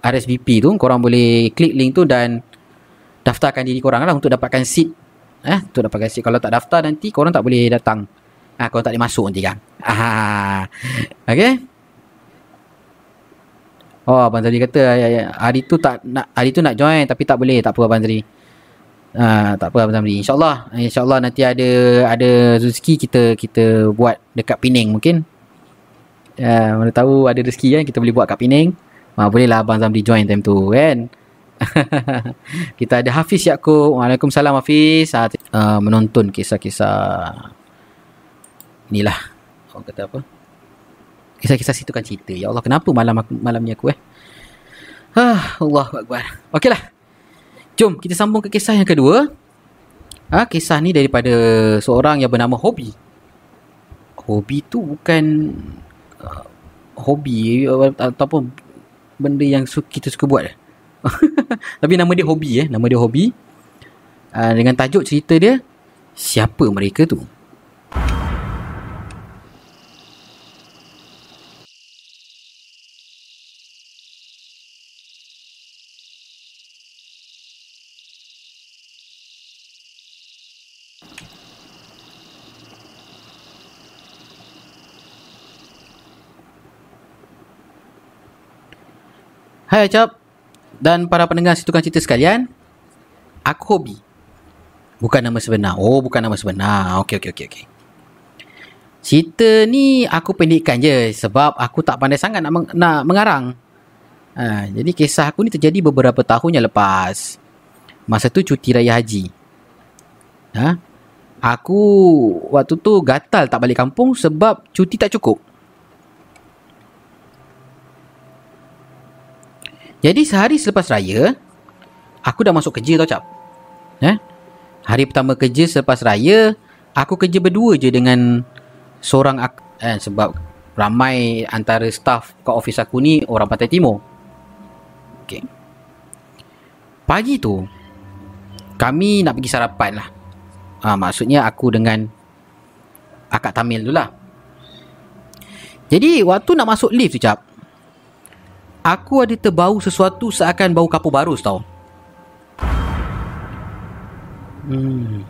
Speaker 1: RSVP tu. Korang boleh klik link tu dan daftarkan diri korang lah untuk dapatkan seat. Eh, untuk dapatkan seat. Kalau tak daftar nanti korang tak boleh datang. Ah, korang tak boleh masuk nanti kan. Ah, okay. Oh Abang Zari kata hari tu tak nak hari tu nak join tapi tak boleh tak apa Abang Zari. Ha, tak apa Abang Zamri. InsyaAllah. InsyaAllah nanti ada ada rezeki kita kita buat dekat Penang mungkin. Ya, mana tahu ada rezeki kan kita boleh buat kat Penang. Ha, boleh lah Abang Zamri join time tu kan. (laughs) kita ada Hafiz Yaakob. Waalaikumsalam Hafiz. Ha, uh, menonton kisah-kisah ni lah. Orang kata apa? Kisah-kisah situ kan cerita. Ya Allah, kenapa malam aku, malam ni aku eh? Ah, Allah Akbar. Okeylah. Jom kita sambung ke kisah yang kedua. Ha, kisah ni daripada seorang yang bernama Hobi. Hobi tu bukan uh, hobi ataupun benda yang su- kita suka buat. (laughs) Tapi nama dia Hobi eh, nama dia Hobi. Uh, dengan tajuk cerita dia Siapa mereka tu? Hai Acap Dan para pendengar situkan cerita sekalian Aku Hobi Bukan nama sebenar Oh bukan nama sebenar Okey okey okey okey Cerita ni aku pendekkan je Sebab aku tak pandai sangat nak, meng- nak mengarang Ha, jadi kisah aku ni terjadi beberapa tahun yang lepas. Masa tu cuti raya haji. Ha? Aku waktu tu gatal tak balik kampung sebab cuti tak cukup. Jadi sehari selepas raya, aku dah masuk kerja tau cap. Eh? Hari pertama kerja selepas raya, aku kerja berdua je dengan seorang ak- eh, sebab ramai antara staff kat office aku ni orang Pantai Timur. Okay. Pagi tu, kami nak pergi sarapan lah. Ha, maksudnya aku dengan akak Tamil tu lah. Jadi waktu nak masuk lift tu cap, aku ada terbau sesuatu seakan bau kapur barus tau. Hmm.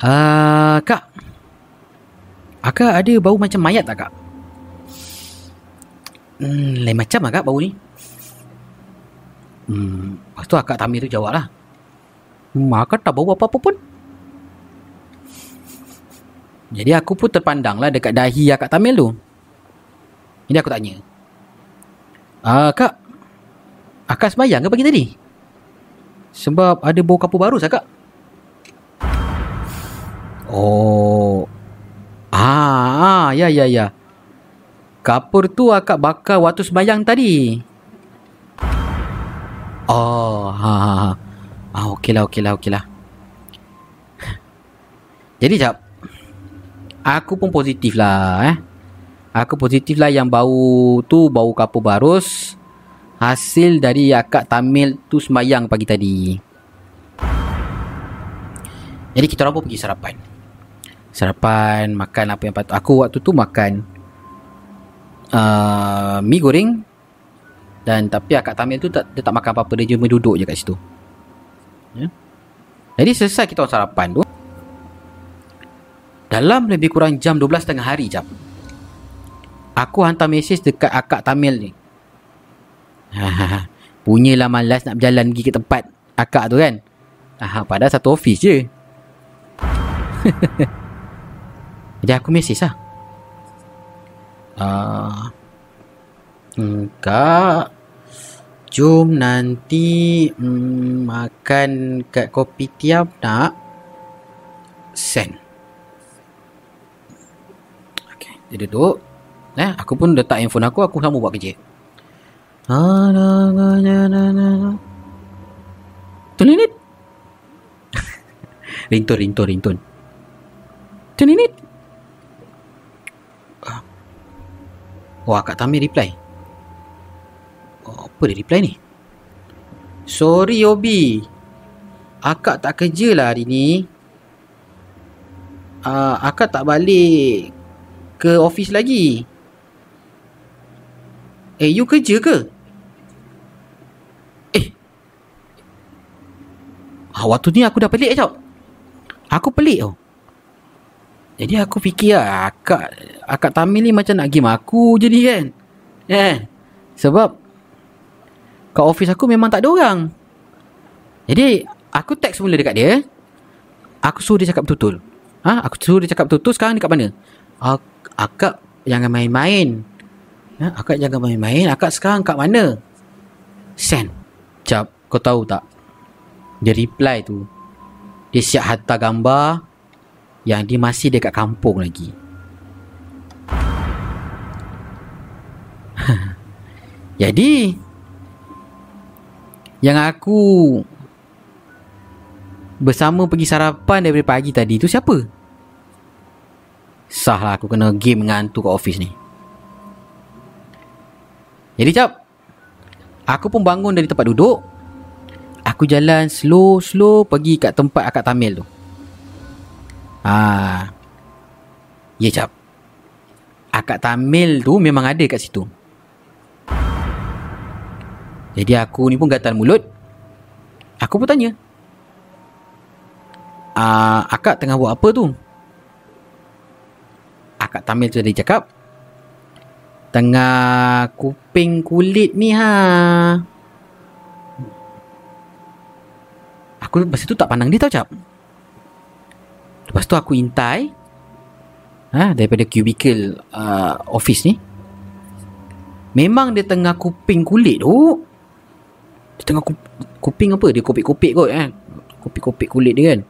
Speaker 1: Ah, uh, kak. Akak ada bau macam mayat tak kak? Hmm, lain macam lah kak bau ni. Hmm, lepas tu akak Tamir tu jawab lah. Hmm, akak tak bau apa-apa pun. Jadi aku pun terpandang lah dekat dahi akak Tamil tu. Ini aku tanya. Ah, kak. Akak sembayang ke pagi tadi? Sebab ada bau kapur baru akak. Oh. Ah, ah, ya ya ya. Kapur tu akak bakar waktu sembayang tadi. Oh, ha ha ha. Ah, okeylah okeylah okeylah. Jadi jap. Aku pun positif lah eh. Aku positif lah yang bau tu bau kapur barus hasil dari akak Tamil tu semayang pagi tadi. Jadi kita orang pun pergi sarapan. Sarapan, makan apa yang patut. Aku waktu tu makan uh, mi goreng dan tapi akak Tamil tu tak, dia tak makan apa-apa. Dia cuma duduk je kat situ. Ya. Jadi selesai kita orang sarapan tu. Dalam lebih kurang jam 12 tengah hari jam. Aku hantar mesej dekat akak Tamil ni. (laughs) Punyalah malas nak berjalan pergi ke tempat akak tu kan. Ha, padahal satu office je. (laughs) Jadi aku mesej lah. Uh, kak, jom nanti mm, makan kat kopi tiap nak. Send. Okay, dia duduk. Eh, aku pun letak handphone aku, aku sama buat kerja. Tuninit. (laughs) ringtone, ringtone, ringtone. Tuninit. Wah, Kak Tamir reply. Oh, apa dia reply ni? Sorry, Obi. Akak tak kerja lah hari ni. Uh, akak tak balik ke office lagi. Eh, you kerja ke? Eh. Ah, waktu ni aku dah pelik tau. Aku pelik tau. Jadi aku fikir lah, akak, akak Tamil ni macam nak game aku jadi kan. Eh. Sebab kat office aku memang tak ada orang. Jadi aku text mula dekat dia. Aku suruh dia cakap betul-betul. Ha? Aku suruh dia cakap betul-betul sekarang dekat mana? Ak akak jangan main-main. Ha? Akak jangan main-main. Akak sekarang kat mana? Send. Jap, kau tahu tak? Dia reply tu. Dia siap hantar gambar yang dia masih dekat kampung lagi. (laughs) Jadi yang aku bersama pergi sarapan daripada pagi tadi tu siapa? Sah lah aku kena game dengan hantu kat office ni. Jadi cap Aku pun bangun dari tempat duduk. Aku jalan slow-slow pergi kat tempat akak Tamil tu. Ah, Ya cap Akak Tamil tu memang ada kat situ. Jadi aku ni pun gatal mulut. Aku pun tanya. Ah, Akak tengah buat apa tu? Akak Tamil tu ada cakap Tengah kuping kulit ni ha Aku masa tu tak pandang dia tau cap Lepas tu aku intai ha, Daripada cubicle uh, office ni Memang dia tengah kuping kulit tu. Dia tengah kup, kuping apa? Dia kopik-kopik kot kan. Kopik-kopik kulit dia kan.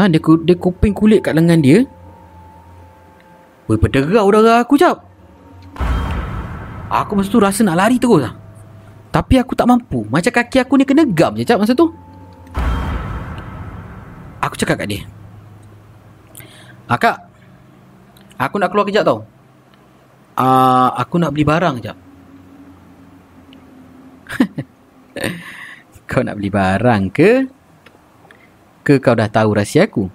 Speaker 1: Ha, dia, dia kuping kulit kat lengan dia. Berderau darah aku jap. Aku masa tu rasa nak lari terus lah. Tapi aku tak mampu. Macam kaki aku ni kena gam je cap masa tu. Aku cakap kat dia. Akak. Aku nak keluar kejap tau. Uh, aku nak beli barang kejap. (laughs) kau nak beli barang ke? Ke kau dah tahu rahsia aku?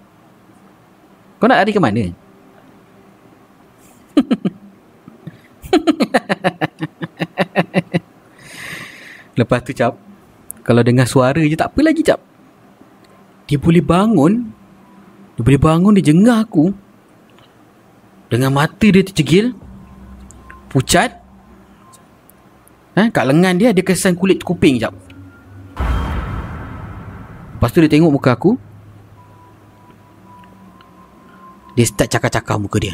Speaker 1: Kau nak lari ke mana? (laughs) (laughs) Lepas tu cap Kalau dengar suara je tak apa lagi cap. Dia boleh bangun Dia boleh bangun dia jengah aku. Dengan mata dia tercegil Pucat. Ha? Kat lengan dia ada kesan kulit kuping cap. Lepas tu dia tengok muka aku. Dia start cakap-cakap muka dia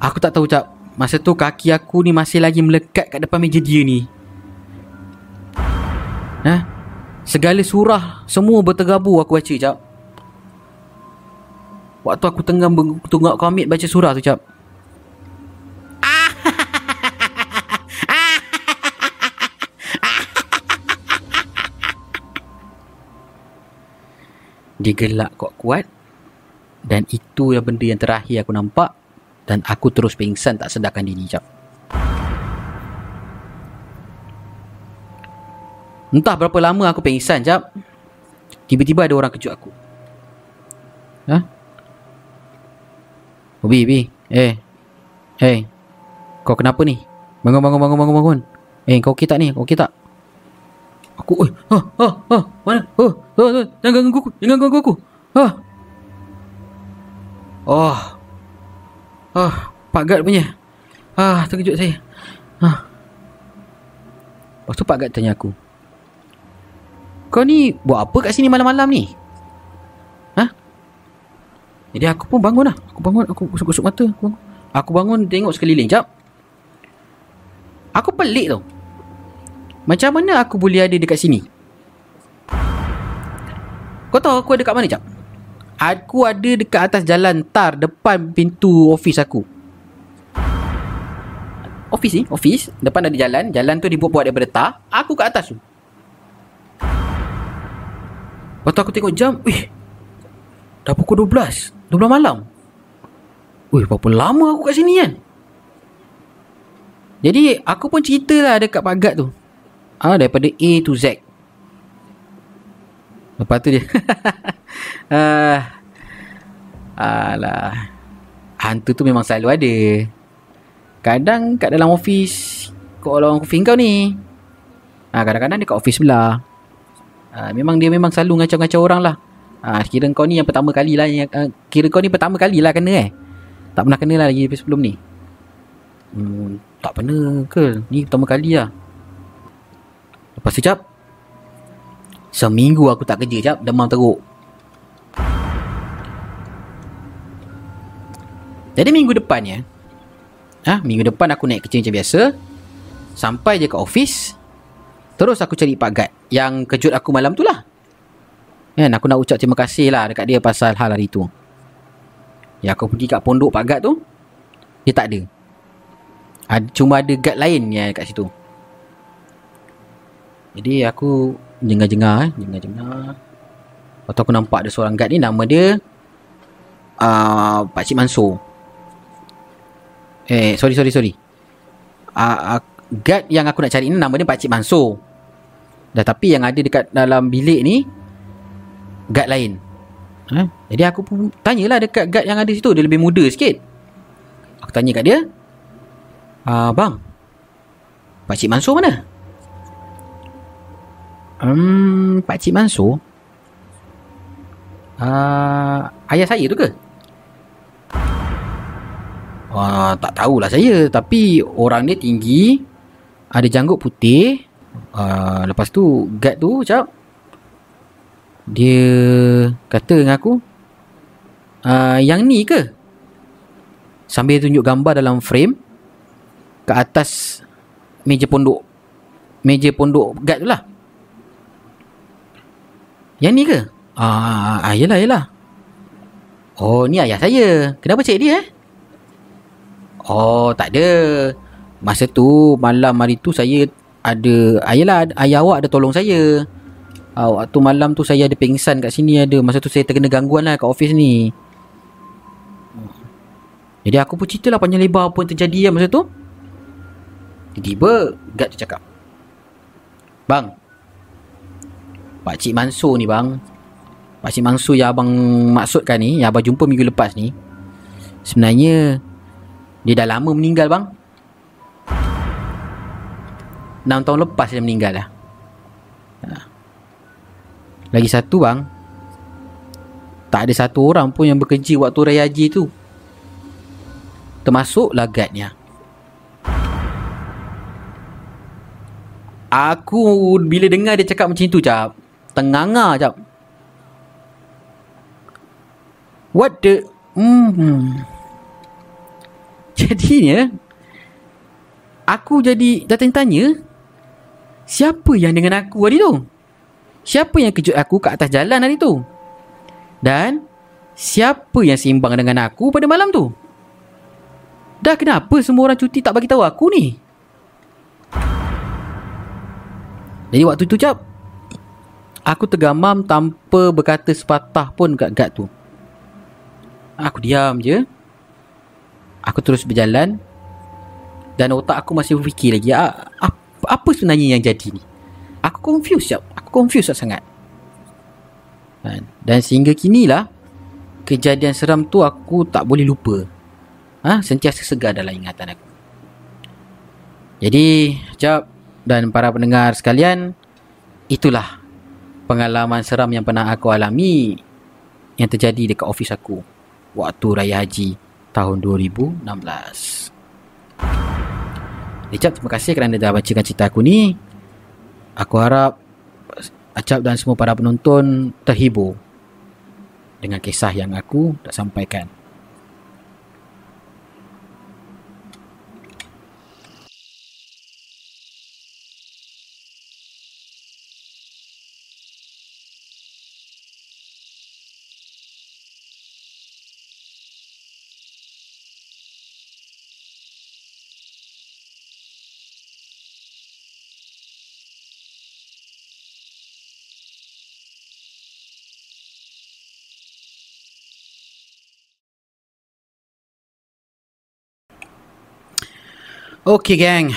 Speaker 1: Aku tak tahu cap Masa tu kaki aku ni masih lagi melekat kat depan meja dia ni. Ha? Segala surah Semua bertergabur aku baca cap Waktu aku tengah tunggu ambil baca surah tu cap Dia gelak kuat-kuat Dan itu yang benda yang terakhir aku nampak Dan aku terus pingsan tak sedarkan diri jap Entah berapa lama aku pingsan jap Tiba-tiba ada orang kejut aku Ha? Ubi, Ubi Eh Eh Kau kenapa ni? Bangun, bangun, bangun, bangun, bangun Eh, kau okey tak ni? Kau okey tak? Aku, eh, ha, ha, ha, mana? Ha, ha, ha, jangan ganggu aku, jangan ganggu aku. Ha. Oh. Ah, Pak Gad punya. Ah, terkejut saya. Ha. Lepas tu Pak Gad tanya aku. Kau ni buat apa kat sini malam-malam ni? Ha? Jadi aku pun bangun lah. Aku bangun, aku gosok-gosok mata. Aku bangun. aku bangun tengok sekeliling. Jap. Aku pelik tau. Macam mana aku boleh ada dekat sini? Kau tahu aku ada dekat mana, Cap? Aku ada dekat atas jalan tar depan pintu ofis aku. Ofis ni, ofis. Depan ada jalan. Jalan tu dibuat-buat daripada tar. Aku kat atas tu. Lepas tu aku tengok jam. Wih. Dah pukul 12. 12 malam. Wih, berapa lama aku kat sini kan? Jadi, aku pun cerita lah dekat Pak Gad tu. Ah daripada A to Z. Lepas tu dia. (laughs) ah, alah. Hantu tu memang selalu ada. Kadang kat dalam ofis kau orang ofis kau ni. Ah kadang-kadang dia ofis sebelah. Ah memang dia memang selalu ngacau-ngacau orang lah. Ah kira kau ni yang pertama kali lah yang uh, kira kau ni pertama kali lah kena eh. Tak pernah kena lah lagi sebelum ni. Hmm, tak pernah ke? Ni pertama kali lah. Lepas tu cap Seminggu aku tak kerja cap Demam teruk. Jadi minggu depannya ha, Minggu depan aku naik kerja macam biasa Sampai je ke office Terus aku cari Pak Gad Yang kejut aku malam tu lah. Kan aku nak ucap terima kasih lah Dekat dia pasal hal hari tu. Yang aku pergi kat pondok Pak Gad tu Dia tak ada. Cuma ada guard lain yang kat situ jadi aku jengah-jengah eh. Jengah-jengah. Lepas tu aku nampak ada seorang guard ni. Nama dia uh, Pakcik Mansur. Eh, sorry, sorry, sorry. Uh, uh, guard yang aku nak cari ni nama dia Pakcik Mansur. Dah tapi yang ada dekat dalam bilik ni guard lain. Eh? Jadi aku pun tanyalah dekat guard yang ada situ. Dia lebih muda sikit. Aku tanya kat dia. Uh, bang. Pakcik Mansur mana? Hmm, Pak Cik Mansur uh, Ayah saya tu ke? Uh, tak tahulah saya Tapi orang dia tinggi Ada janggut putih uh, Lepas tu Guard tu Macam Dia kata dengan aku, uh, yang ni ke? Sambil tunjuk gambar dalam frame ke atas meja pondok. Meja pondok guard tu lah. Yang ni ke? Ah, ah yelah, yelah. Oh, ni ayah saya. Kenapa cek dia eh? Oh, tak ada. Masa tu, malam hari tu saya ada... Ayolah, ayah awak ada tolong saya. Uh, waktu malam tu saya ada pingsan kat sini ada. Masa tu saya terkena gangguan lah kat office ni. Jadi aku pun cerita lah panjang lebar apa yang terjadi lah masa tu. Tiba-tiba, guard tu cakap. Bang, Pakcik Mansur ni bang. Pakcik Mansur yang abang maksudkan ni, yang abang jumpa minggu lepas ni. Sebenarnya, dia dah lama meninggal bang. 6 tahun lepas dia meninggal dah. Ha. Lagi satu bang. Tak ada satu orang pun yang bekerja waktu raya haji tu. Termasuk lagatnya. Aku bila dengar dia cakap macam tu cap. Tenganga cap. What the... Hmm. Jadinya... Aku jadi datang tanya Siapa yang dengan aku hari tu? Siapa yang kejut aku kat atas jalan hari tu? Dan siapa yang seimbang dengan aku pada malam tu? Dah kenapa semua orang cuti tak bagi tahu aku ni? Jadi waktu tu cap Aku tergamam tanpa berkata sepatah pun kat gad tu. Aku diam je. Aku terus berjalan. Dan otak aku masih berfikir lagi apa, apa sebenarnya yang jadi ni? Aku confused cap Aku confused sangat. Kan? Dan sehingga kini lah Kejadian seram tu aku tak boleh lupa. Ha? Sentiasa segar dalam ingatan aku. Jadi Cap dan para pendengar sekalian, itulah pengalaman seram yang pernah aku alami yang terjadi dekat ofis aku waktu Raya Haji tahun 2016. Acap, terima kasih kerana dah bacakan cerita aku ni. Aku harap Acap dan semua para penonton terhibur dengan kisah yang aku dah sampaikan. Okey gang.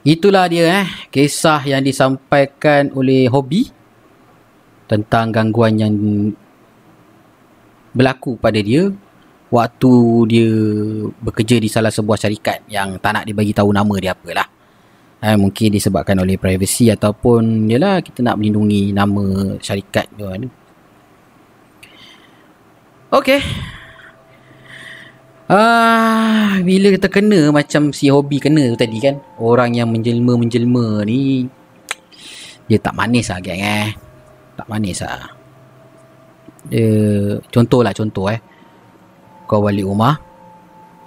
Speaker 1: Itulah dia eh kisah yang disampaikan oleh Hobi tentang gangguan yang berlaku pada dia waktu dia bekerja di salah sebuah syarikat yang tak nak dibagi tahu nama dia apalah. Eh, mungkin disebabkan oleh privacy ataupun yalah kita nak melindungi nama syarikat tu. Okey. Ah, bila kita kena macam si hobi kena tu tadi kan. Orang yang menjelma-menjelma ni dia tak manis lah geng eh. Tak manis lah. Dia contohlah contoh eh. Kau balik rumah.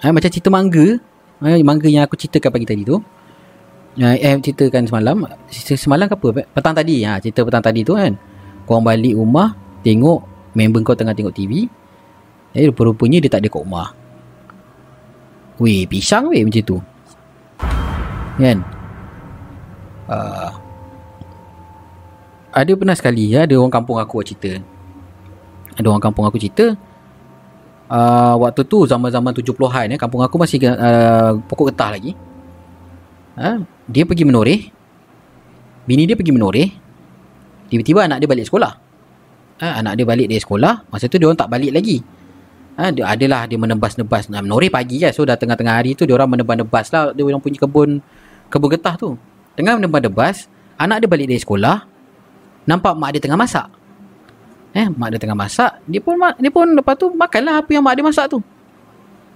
Speaker 1: Eh, macam cerita mangga. Eh, mangga yang aku ceritakan pagi tadi tu. Eh, eh ceritakan semalam. Semalam ke apa? Petang tadi. Ha, cerita petang tadi tu kan. Kau balik rumah. Tengok member kau tengah tengok TV. Eh, rupa-rupanya dia tak ada kat rumah. Weh, pisang weh macam tu. Kan? Uh, ada pernah sekali ya, ada orang kampung aku cerita. Ada orang kampung aku cerita. Uh, waktu tu zaman-zaman 70-an ya, kampung aku masih uh, pokok getah lagi. Uh, dia pergi menoreh. Bini dia pergi menoreh. Tiba-tiba anak dia balik sekolah. Uh, anak dia balik dari sekolah. Masa tu dia orang tak balik lagi. Ha, dia adalah dia menebas-nebas. Nori pagi kan So dah tengah-tengah hari tu Dia orang menebas-nebas lah. Dia orang punya kebun Kebun getah tu. Tengah menebas-nebas Anak dia balik dari sekolah Nampak mak dia tengah masak. Eh mak dia tengah masak Dia pun dia pun lepas tu Makanlah apa yang mak dia masak tu.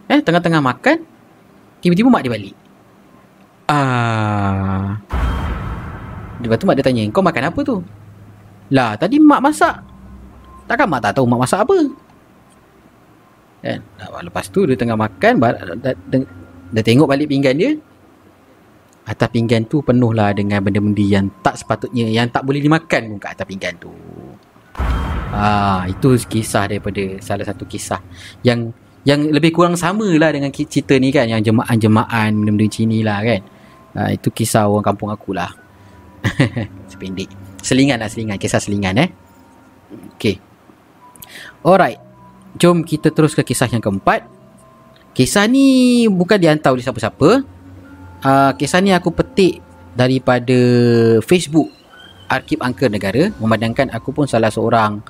Speaker 1: Eh tengah-tengah makan Tiba-tiba mak dia balik. Ah. Lepas tu mak dia tanya Kau makan apa tu? Lah tadi mak masak. Takkan mak tak tahu mak masak apa? Kan? Lepas tu dia tengah makan, dah, dah, tengok balik pinggan dia. Atas pinggan tu penuh lah dengan benda-benda yang tak sepatutnya, yang tak boleh dimakan pun kat atas pinggan tu. Ah, itu kisah daripada salah satu kisah yang yang lebih kurang sama lah dengan cerita ni kan yang jemaah-jemaah benda-benda sini lah kan. Ah, itu kisah orang kampung aku lah. (laughs) Sependek. Selingan lah selingan. Kisah selingan eh. Okay. Alright. Jom kita terus ke kisah yang keempat. Kisah ni bukan dihantar oleh siapa-siapa. Uh, kisah ni aku petik daripada Facebook Arkib Angka Negara. Memandangkan aku pun salah seorang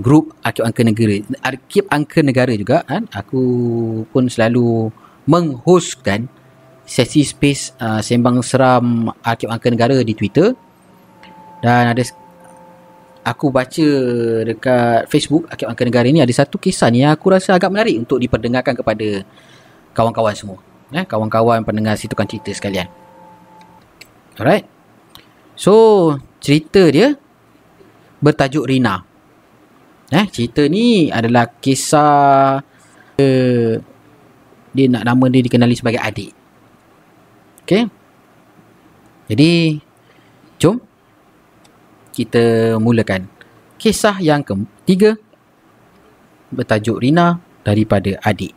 Speaker 1: grup Arkib Angka Negara Arkib Angka Negara juga kan? Aku pun selalu menghostkan sesi space uh, sembang seram Arkib Angka Negara di Twitter. Dan ada aku baca dekat Facebook Arkib Angka Negara ni ada satu kisah ni yang aku rasa agak menarik untuk diperdengarkan kepada kawan-kawan semua eh, kawan-kawan pendengar situ kan cerita sekalian. Alright. So, cerita dia bertajuk Rina. Eh, cerita ni adalah kisah uh, dia nak nama dia dikenali sebagai adik. Okay. Jadi, jom kita mulakan kisah yang ketiga bertajuk Rina daripada adik.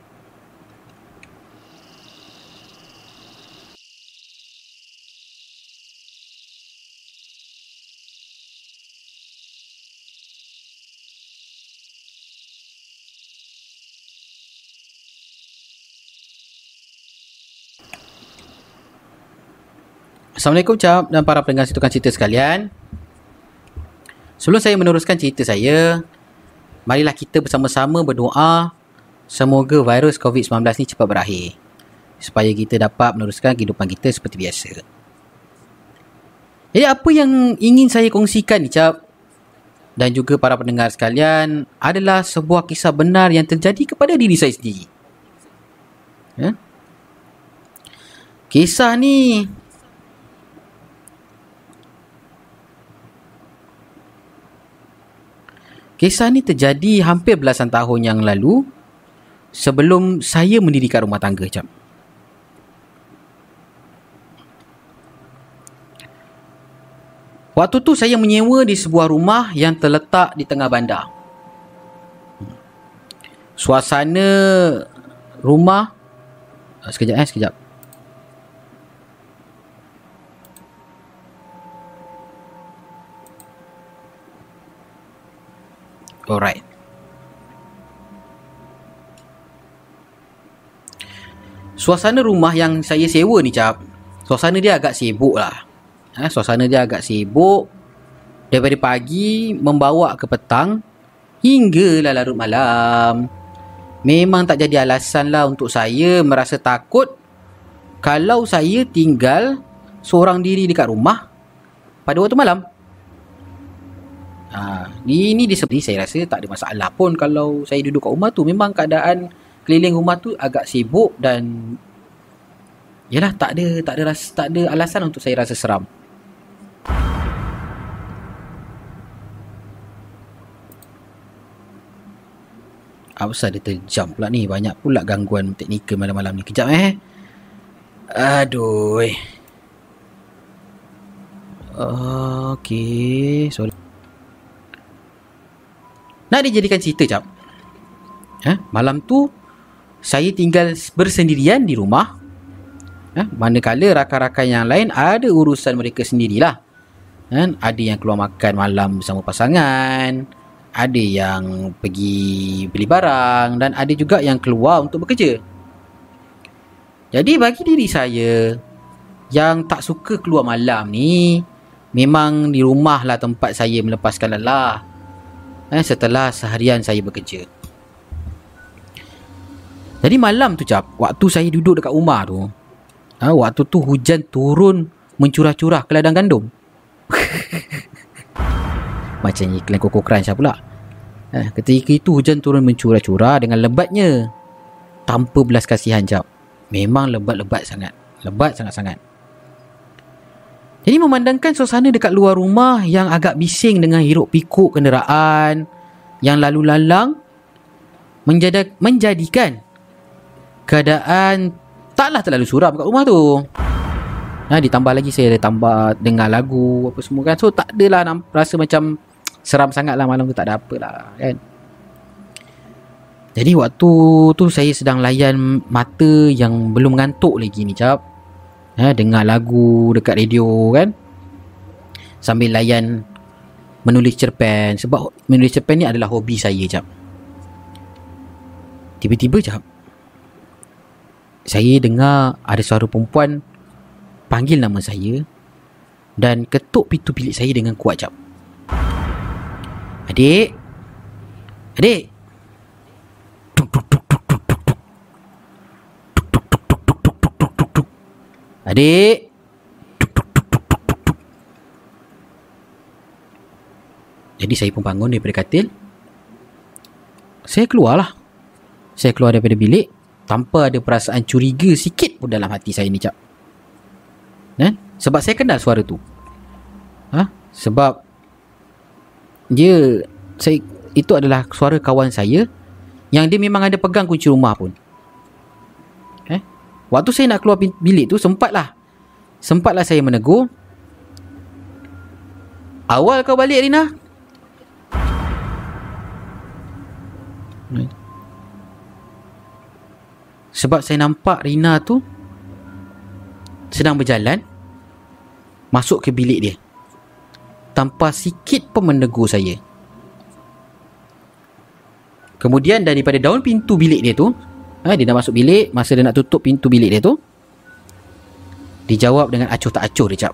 Speaker 1: Assalamualaikum Cap dan para pendengar situkan cerita sekalian. Sebelum saya meneruskan cerita saya, marilah kita bersama-sama berdoa semoga virus COVID-19 ni cepat berakhir supaya kita dapat meneruskan kehidupan kita seperti biasa. Jadi apa yang ingin saya kongsikan ni Cap dan juga para pendengar sekalian adalah sebuah kisah benar yang terjadi kepada diri saya sendiri. Ya? Kisah ni Kisah ni terjadi hampir belasan tahun yang lalu sebelum saya mendirikan rumah tangga jap. Waktu tu saya menyewa di sebuah rumah yang terletak di tengah bandar. Suasana rumah sekejap eh sekejap. Alright. Suasana rumah yang saya sewa ni cap. Suasana dia agak sibuk lah. Ha, suasana dia agak sibuk. Daripada pagi membawa ke petang. Hinggalah larut malam. Memang tak jadi alasan lah untuk saya merasa takut. Kalau saya tinggal seorang diri dekat rumah. Pada waktu malam. Ha, ini di seperti saya rasa tak ada masalah pun kalau saya duduk kat rumah tu. Memang keadaan keliling rumah tu agak sibuk dan yalah tak ada tak ada rasa, tak ada alasan untuk saya rasa seram. Apa pasal dia terjam pula ni? Banyak pula gangguan teknikal malam-malam ni. Kejap eh. Aduh Okay Sorry nak dijadikan cerita jap. Ha? Malam tu saya tinggal bersendirian di rumah. Ha? Manakala rakan-rakan yang lain ada urusan mereka sendirilah. Ha? Ada yang keluar makan malam bersama pasangan. Ada yang pergi beli barang. Dan ada juga yang keluar untuk bekerja. Jadi bagi diri saya yang tak suka keluar malam ni. Memang di rumah lah tempat saya melepaskan lelah eh, setelah seharian saya bekerja. Jadi malam tu cap, waktu saya duduk dekat rumah tu, ha, waktu tu hujan turun mencurah-curah ke ladang gandum. (laughs) Macam iklan Coco Crunch lah pula. Eh, ketika itu hujan turun mencurah-curah dengan lebatnya. Tanpa belas kasihan cap. Memang lebat-lebat sangat. Lebat sangat-sangat. Jadi memandangkan suasana dekat luar rumah yang agak bising dengan hiruk pikuk kenderaan yang lalu lalang menjadi, menjadikan keadaan taklah terlalu suram kat rumah tu. Ha, ditambah lagi saya ada tambah dengar lagu apa semua kan. So tak adalah rasa macam seram sangat lah malam tu tak ada apa lah kan. Jadi waktu tu saya sedang layan mata yang belum ngantuk lagi ni cap. Ha, dengar lagu dekat radio kan. Sambil layan menulis cerpen. Sebab menulis cerpen ni adalah hobi saya cap. Tiba-tiba cap. Saya dengar ada suara perempuan panggil nama saya dan ketuk pintu bilik saya dengan kuat cap. Adik. Adik. Adik. Tuk, tuk, tuk, tuk, tuk, tuk, tuk. Jadi saya pun bangun daripada katil. Saya keluarlah. Saya keluar daripada bilik tanpa ada perasaan curiga sikit pun dalam hati saya ni cap. Kan? Sebab saya kenal suara tu. Ha? Sebab dia saya itu adalah suara kawan saya yang dia memang ada pegang kunci rumah pun. Waktu saya nak keluar bilik tu sempatlah. Sempatlah saya menegur. Awal kau balik Rina? Sebab saya nampak Rina tu sedang berjalan masuk ke bilik dia tanpa sikit pun menegur saya. Kemudian daripada daun pintu bilik dia tu, ha, dia dah masuk bilik, masa dia nak tutup pintu bilik dia tu, dijawab dengan acuh tak acuh dia cap.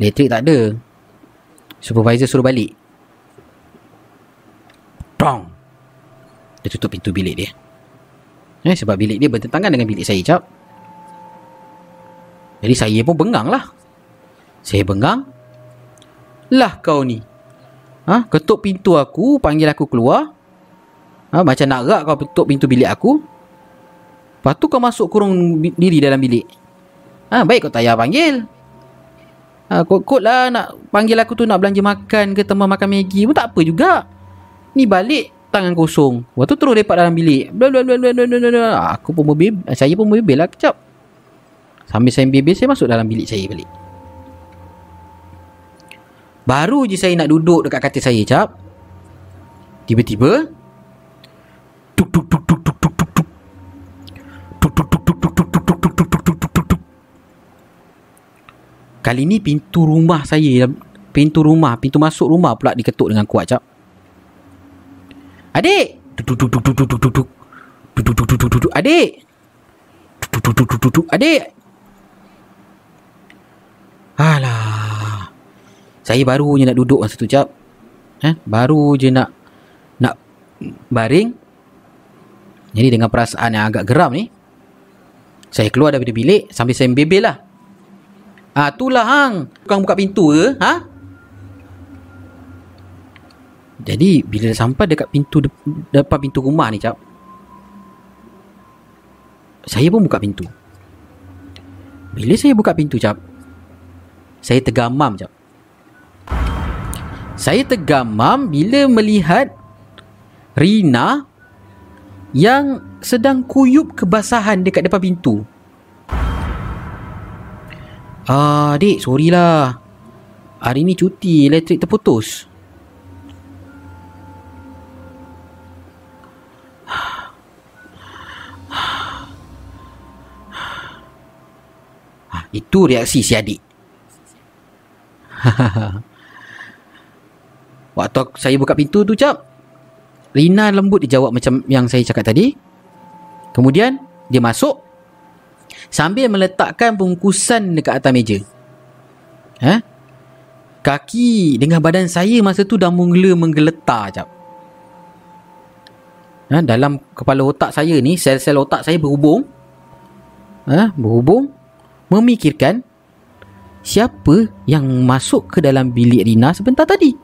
Speaker 1: Elektrik tak ada. Supervisor suruh balik. Tong. Dia tutup pintu bilik dia. Eh, sebab bilik dia bertentangan dengan bilik saya cap. Jadi saya pun bengang lah. Saya bengang. Lah kau ni. Ha? Ketuk pintu aku, panggil aku keluar. Ha? Macam nak rak kau ketuk pintu bilik aku. Lepas tu kau masuk kurung diri dalam bilik. Ha? Baik kau tak payah panggil. Ha, kot-kot lah nak panggil aku tu nak belanja makan ke teman makan Maggi pun tak apa juga. Ni balik tangan kosong. Waktu terus lepak dalam bilik. Bla. Aku pun berbebel. Saya pun berbebel lah kejap. Sambil saya bebel saya masuk dalam bilik saya balik. Baru je saya nak duduk dekat katil saya cap. Tiba-tiba Kali ni pintu rumah saya pintu rumah, pintu masuk rumah pula diketuk dengan kuat cap. Adik. Adik. Adik. Alah. Saya baru je nak duduk masa tu cap. Eh, baru je nak nak baring. Jadi dengan perasaan yang agak geram ni, saya keluar daripada bilik sambil saya membebel lah. Ah, itulah hang. Kau buka pintu ke? Ha? Jadi bila dah sampai dekat pintu de- depan pintu rumah ni cap. Saya pun buka pintu. Bila saya buka pintu cap, saya tergamam cap. Saya tergamam bila melihat Rina yang sedang kuyup kebasahan dekat depan pintu. Ah, dik, sorry lah. Hari ni cuti, elektrik terputus. Ah, Itu reaksi si adik. (laughs) Waktu saya buka pintu tu cap Rina lembut dia jawab macam yang saya cakap tadi Kemudian dia masuk Sambil meletakkan bungkusan dekat atas meja ha? Kaki dengan badan saya masa tu dah mula menggeletar cap ha? Dalam kepala otak saya ni Sel-sel otak saya berhubung ha? Berhubung Memikirkan Siapa yang masuk ke dalam bilik Rina sebentar tadi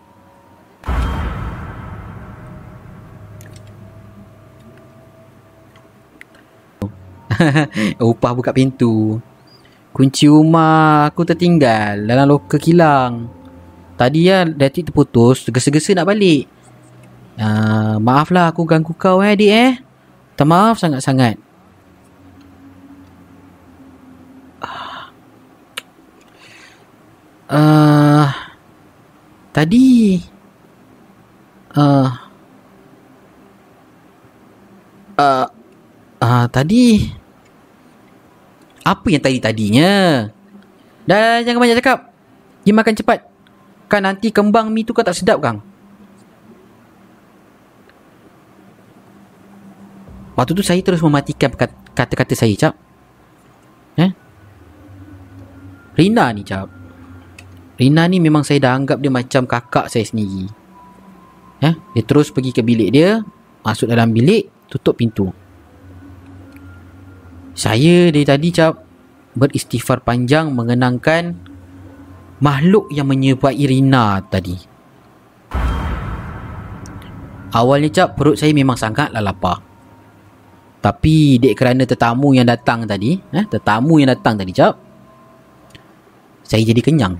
Speaker 1: (laughs) Upah buka pintu Kunci rumah aku tertinggal dalam loker kilang. Tadi ya datik terputus, tergesa-gesa nak balik. Uh, maaflah aku ganggu kau eh adik eh. Tak maaf sangat-sangat. Uh, tadi uh, uh, uh, tadi apa yang tadi-tadinya? Dah jangan banyak cakap. Pergi makan cepat. Kan nanti kembang mi tu kau tak sedap kang. Waktu tu saya terus mematikan kata-kata saya cap. Eh? Rina ni cap. Rina ni memang saya dah anggap dia macam kakak saya sendiri. Eh? Dia terus pergi ke bilik dia. Masuk dalam bilik. Tutup pintu. Saya dari tadi cap beristighfar panjang mengenangkan makhluk yang menyerupai Rina tadi. Awalnya cap perut saya memang sangatlah lapar. Tapi dek kerana tetamu yang datang tadi, eh, tetamu yang datang tadi cap, saya jadi kenyang.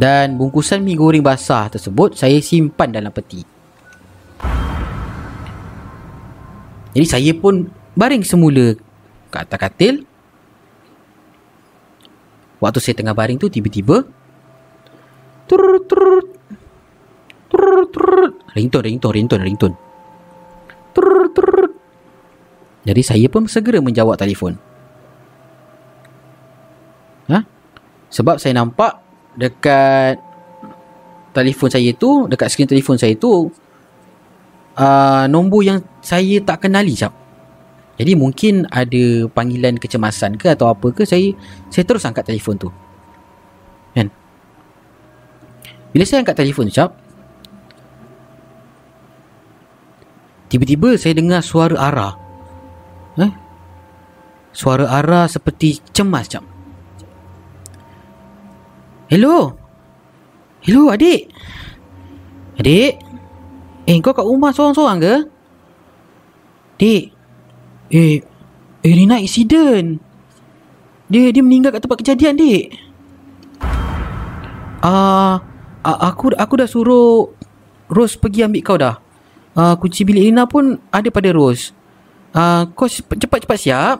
Speaker 1: Dan bungkusan mi goreng basah tersebut saya simpan dalam peti. Jadi saya pun baring semula ke atas katil. Waktu saya tengah baring tu tiba-tiba turut turut turut turut. Ringtone ringtone ringtone ringtone. Turut turut. Jadi saya pun segera menjawab telefon. Ha? sebab saya nampak dekat telefon saya tu dekat skrin telefon saya tu uh, nombor yang saya tak kenali jap jadi mungkin ada panggilan kecemasan ke atau apa ke saya saya terus angkat telefon tu. Kan? Bila saya angkat telefon cap Tiba-tiba saya dengar suara Ara. Eh? Suara Ara seperti cemas cap. Hello. Hello adik. Adik. Eh kau kat rumah seorang-seorang ke? Dik, Eh, eh Rina accident. Dia dia meninggal kat tempat kejadian, dik. Ah, uh, aku aku dah suruh Rose pergi ambil kau dah. Ah, uh, kunci bilik Rina pun ada pada Rose. Ah, uh, kau cepat-cepat siap.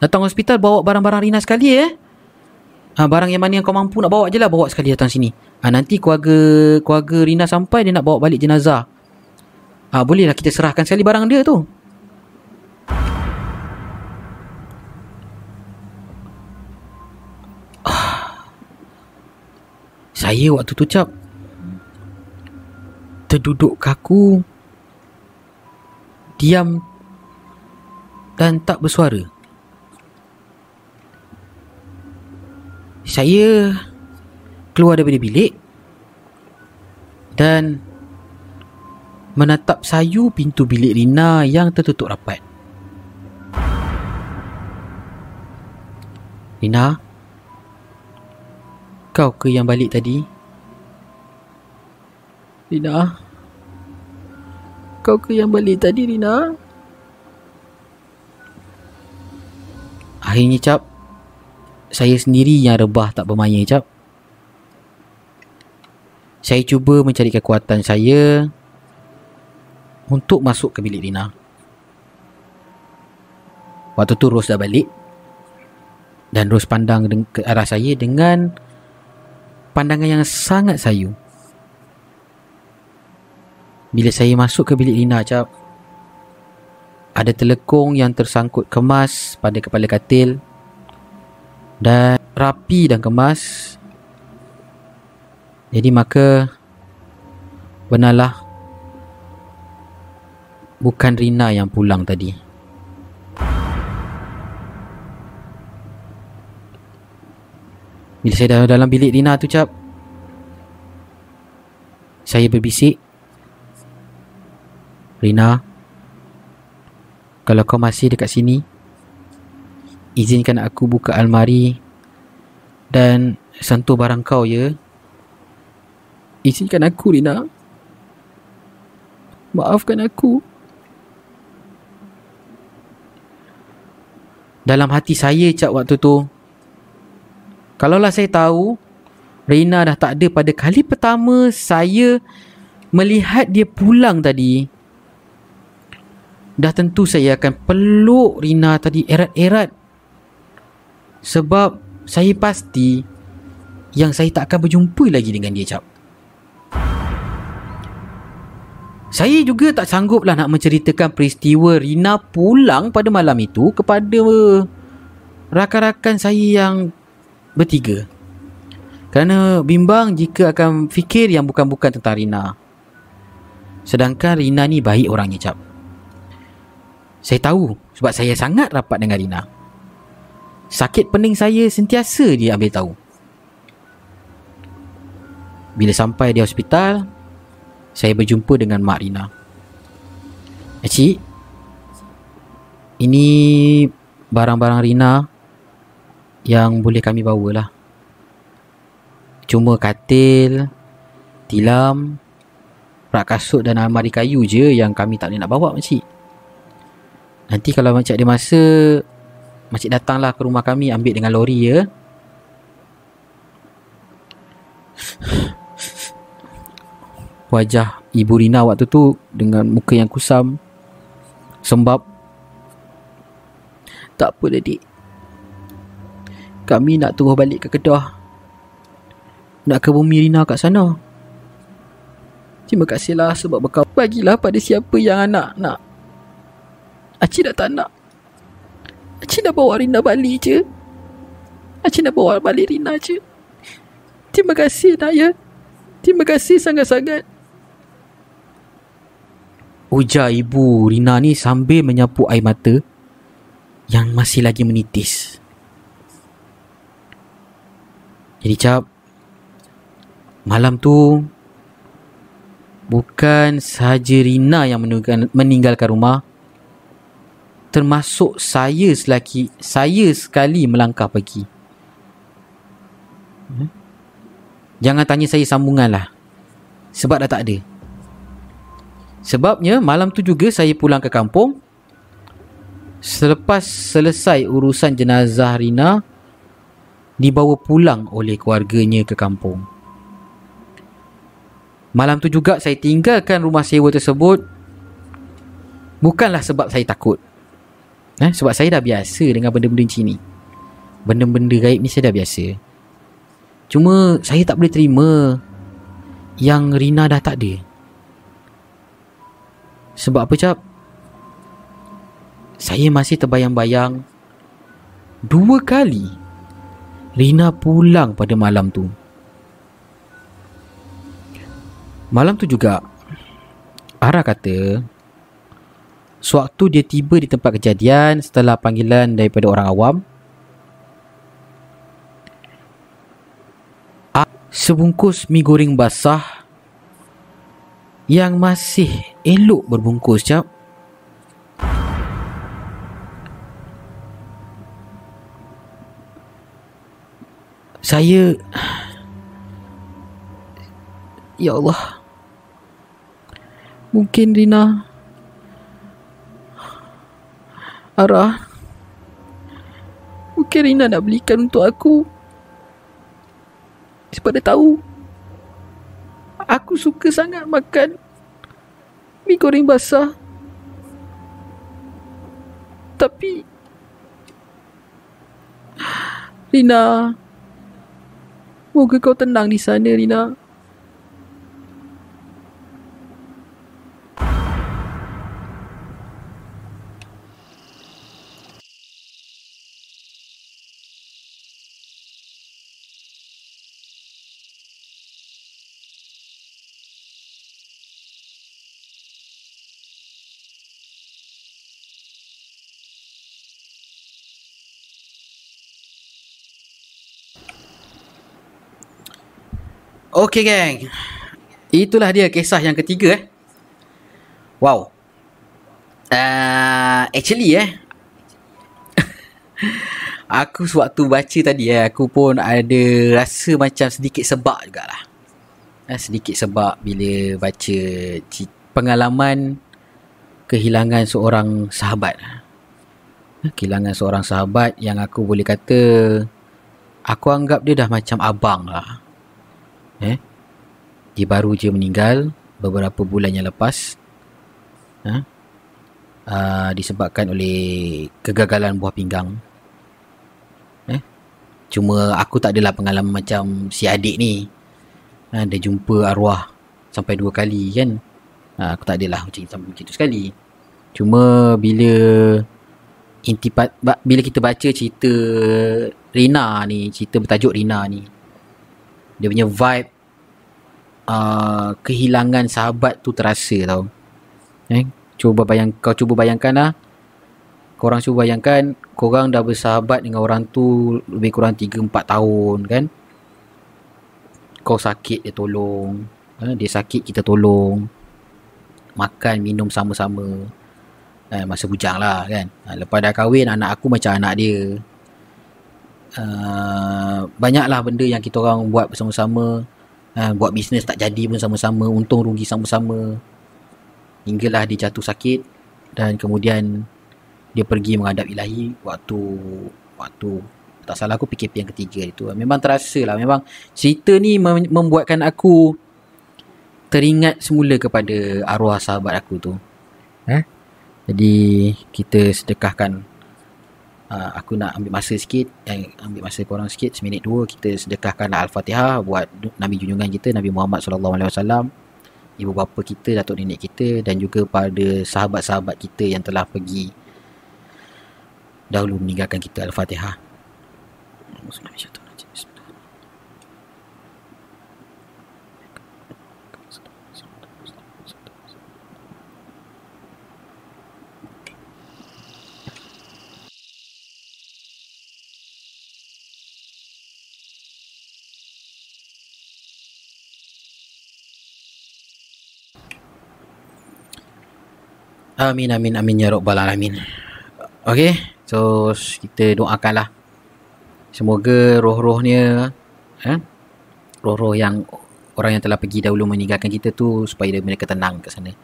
Speaker 1: Datang hospital bawa barang-barang Rina sekali eh. Ah, barang yang mana yang kau mampu nak bawa je lah bawa sekali datang sini. Ah, nanti keluarga keluarga Rina sampai dia nak bawa balik jenazah. Ah, uh, bolehlah kita serahkan sekali barang dia tu. Saya waktu tu cap Terduduk kaku Diam Dan tak bersuara. Saya Keluar daripada bilik Dan Menatap sayu pintu bilik Rina yang tertutup rapat. Rina kau ke yang balik tadi? Rina? Kau ke yang balik tadi, Rina? Akhirnya, Cap. Saya sendiri yang rebah tak bermaya, Cap. Saya cuba mencari kekuatan saya untuk masuk ke bilik Rina. Waktu tu Rose dah balik dan Rose pandang ke arah saya dengan pandangan yang sangat sayu. Bila saya masuk ke bilik Lina cap, ada telekong yang tersangkut kemas pada kepala katil dan rapi dan kemas. Jadi maka benarlah bukan Rina yang pulang tadi. Bila saya dah dalam bilik Rina tu cap Saya berbisik Rina Kalau kau masih dekat sini Izinkan aku buka almari Dan sentuh barang kau ya. Izinkan aku Rina. Maafkan aku. Dalam hati saya cap waktu tu Kalaulah saya tahu Reina dah tak ada pada kali pertama saya melihat dia pulang tadi. Dah tentu saya akan peluk Rina tadi erat-erat. Sebab saya pasti yang saya tak akan berjumpa lagi dengan dia, Cap. Saya juga tak sanggup lah nak menceritakan peristiwa Rina pulang pada malam itu kepada rakan-rakan saya yang bertiga. Kerana bimbang jika akan fikir yang bukan-bukan tentang Rina. Sedangkan Rina ni baik orangnya, Cap. Saya tahu sebab saya sangat rapat dengan Rina. Sakit pening saya sentiasa dia ambil tahu. Bila sampai di hospital, saya berjumpa dengan Mak Rina. Cik, ini barang-barang Rina yang boleh kami bawa lah. Cuma katil, tilam, rak kasut dan almari kayu je yang kami tak boleh nak bawa makcik. Nanti kalau makcik ada masa, makcik datanglah ke rumah kami ambil dengan lori ya. (sighs) Wajah Ibu Rina waktu tu dengan muka yang kusam. Sembab. Tak apa dik. Kami nak turun balik ke Kedah. Nak ke bumi Rina kat sana. Terima kasihlah sebab bekal. Bagilah pada siapa yang anak nak. Acik dah tak nak. Acik dah bawa Rina balik je. Acik dah bawa balik Rina je. Terima kasih nak ya. Terima kasih sangat-sangat. Ujar ibu Rina ni sambil menyapu air mata yang masih lagi menitis. Jadi cap, malam tu bukan sahaja Rina yang meninggalkan rumah, termasuk saya selagi saya sekali melangkah pergi. Hmm? Jangan tanya saya sambungan lah. Sebab dah tak ada. Sebabnya malam tu juga saya pulang ke kampung Selepas selesai urusan jenazah Rina Dibawa pulang oleh keluarganya ke kampung. Malam tu juga saya tinggalkan rumah sewa tersebut. Bukanlah sebab saya takut. Eh, Sebab saya dah biasa dengan benda-benda macam ni. Benda-benda gaib ni saya dah biasa. Cuma saya tak boleh terima Yang Rina dah tak ada. Sebab apa cap? Saya masih terbayang-bayang Dua kali Rina pulang pada malam tu. Malam tu juga Ara kata Sewaktu dia tiba di tempat kejadian Setelah panggilan daripada orang awam Sebungkus mi goreng basah yang masih elok berbungkus cap saya ya Allah mungkin Rina Arah mungkin Rina nak belikan untuk aku sebab dia tahu Aku suka sangat makan mi goreng basah. Tapi Rina Moga kau tenang di sana Rina Okay gang Itulah dia kisah yang ketiga eh. Wow. Uh, Actually eh. (laughs) Aku sewaktu baca tadi eh Aku pun ada rasa macam sedikit sebab jugalah. Eh, Sedikit sebab bila baca Pengalaman Kehilangan seorang sahabat. Eh, Kehilangan seorang sahabat Yang aku boleh kata aku anggap dia dah macam abang lah. Eh? Dia baru je meninggal beberapa bulan yang lepas. Ha? Uh, disebabkan oleh kegagalan buah pinggang. Eh? Cuma aku tak adalah pengalaman macam si adik ni. Ha, dia jumpa arwah sampai dua kali kan. Ha, aku tak adalah macam, macam itu sekali. Cuma bila intipat bila kita baca cerita Rina ni, cerita bertajuk Rina ni. Dia punya vibe uh, kehilangan sahabat tu terasa tau. Eh, cuba bayang kau cuba bayangkan lah. Korang cuba bayangkan korang dah bersahabat dengan orang tu lebih kurang 3 4 tahun kan. Kau sakit dia tolong. Eh, dia sakit kita tolong. Makan minum sama-sama eh, masa bujang lah kan ha, lepas dah kahwin anak aku macam anak dia uh, banyaklah benda yang kita orang buat bersama-sama. Uh, buat bisnes tak jadi pun sama-sama untung rugi sama-sama. Hinggalah dia jatuh sakit dan kemudian dia pergi menghadap ilahi waktu waktu tak salah aku PKP yang ketiga itu. Memang terasa lah memang cerita ni membuatkan aku teringat semula kepada arwah sahabat aku tu. Eh? Jadi kita sedekahkan uh, aku nak ambil masa sikit eh, ambil masa korang sikit seminit dua kita sedekahkan al-Fatihah buat Nabi junjungan kita Nabi Muhammad sallallahu alaihi wasallam ibu bapa kita datuk nenek kita dan juga pada sahabat-sahabat kita yang telah pergi dahulu meninggalkan kita al-Fatihah. Bismillahirrahmanirrahim. Amin amin amin ya rabbal alamin. Okey, so kita doakanlah semoga roh-rohnya eh roh-roh yang orang yang telah pergi dahulu meninggalkan kita tu supaya mereka tenang ke sana.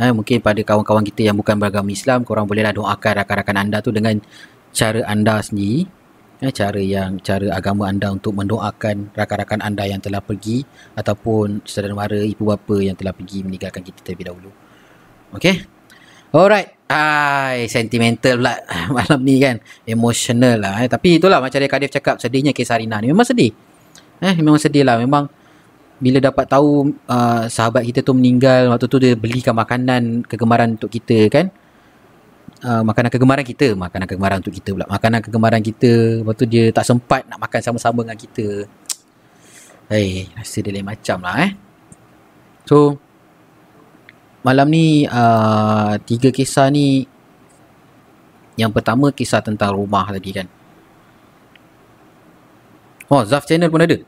Speaker 1: Eh, mungkin pada kawan-kawan kita yang bukan beragama Islam, korang bolehlah doakan rakan-rakan anda tu dengan cara anda sendiri. Eh, cara yang cara agama anda untuk mendoakan rakan-rakan anda yang telah pergi ataupun saudara mara ibu bapa yang telah pergi meninggalkan kita terlebih dahulu. Okey? Alright. Hai, sentimental pula (laughs) malam ni kan. Emotional lah. Eh. Tapi itulah macam dia Kadif cakap sedihnya kisah Rina ni. Memang sedih. Eh, memang sedih lah. Memang bila dapat tahu uh, sahabat kita tu meninggal waktu tu dia belikan makanan kegemaran untuk kita kan. Uh, makanan kegemaran kita. Makanan kegemaran untuk kita pula. Makanan kegemaran kita. Lepas tu dia tak sempat nak makan sama-sama dengan kita. Hei, rasa dia lain macam lah eh. So, malam ni uh, tiga kisah ni yang pertama kisah tentang rumah tadi kan. Oh Zaf channel pun ada?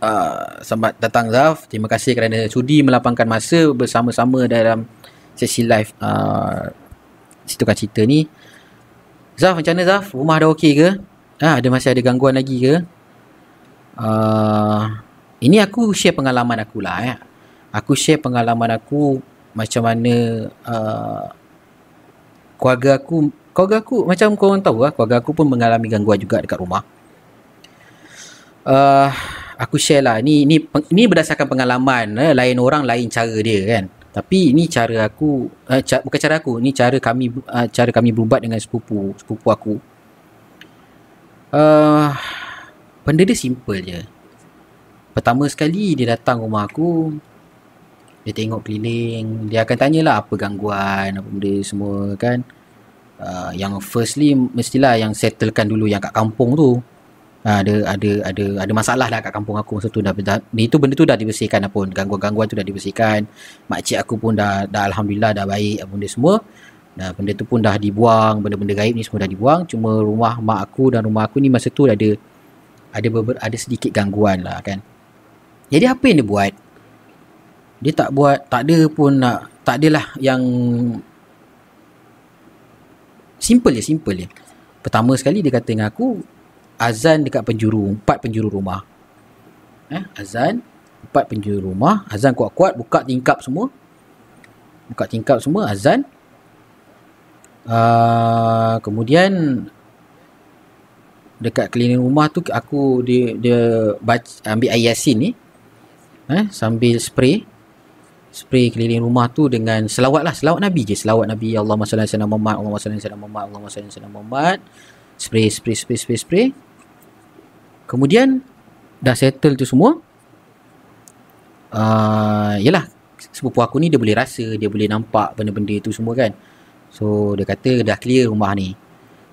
Speaker 1: Uh, selamat datang Zaf. Terima kasih kerana sudi melapangkan masa bersama-sama dalam sesi live uh, situkan cerita ni. Zaf macam mana Zaf? Rumah dah okey ke? Ha, ada masih ada gangguan lagi ke? Uh, ini aku share pengalaman aku lah eh aku share pengalaman aku macam mana uh, keluarga aku keluarga aku macam kau orang tahu lah keluarga aku pun mengalami gangguan juga dekat rumah. Uh, aku share lah ni ni ni berdasarkan pengalaman eh, lain orang lain cara dia kan. Tapi ni cara aku uh, ca- bukan cara aku ni cara kami uh, cara kami berubat dengan sepupu sepupu aku. Uh, benda dia simple je. Pertama sekali dia datang rumah aku dia tengok keliling dia akan tanyalah apa gangguan apa benda semua kan uh, yang firstly mestilah yang settlekan dulu yang kat kampung tu uh, ada ada ada ada masalah lah kat kampung aku masa tu dah, dah itu benda tu dah dibersihkan apa pun gangguan-gangguan tu dah dibersihkan mak cik aku pun dah dah alhamdulillah dah baik apa benda semua Nah, benda tu pun dah dibuang, benda-benda gaib ni semua dah dibuang. Cuma rumah mak aku dan rumah aku ni masa tu ada ada beber, ada sedikit gangguan lah kan. Jadi apa yang dia buat? Dia tak buat tak ada pun nak tak adalah yang simple je simple je. Pertama sekali dia kata dengan aku azan dekat penjuru empat penjuru rumah. Eh azan empat penjuru rumah azan kuat-kuat buka tingkap semua. Buka tingkap semua azan. Uh, kemudian dekat keliling rumah tu aku dia dia baca, ambil air yasin ni eh sambil spray spray keliling rumah tu dengan selawat lah. Selawat nabi je. Selawat nabi Allahumma salli ala sayyidina Muhammad Allahumma salli ala sayyidina Muhammad Allahumma salli ala sayyidina Muhammad. Spray spray spray spray spray. Kemudian dah settle tu semua uh, yalah sepupu aku ni dia boleh rasa dia boleh nampak benda-benda tu semua kan. So dia kata dah clear rumah ni.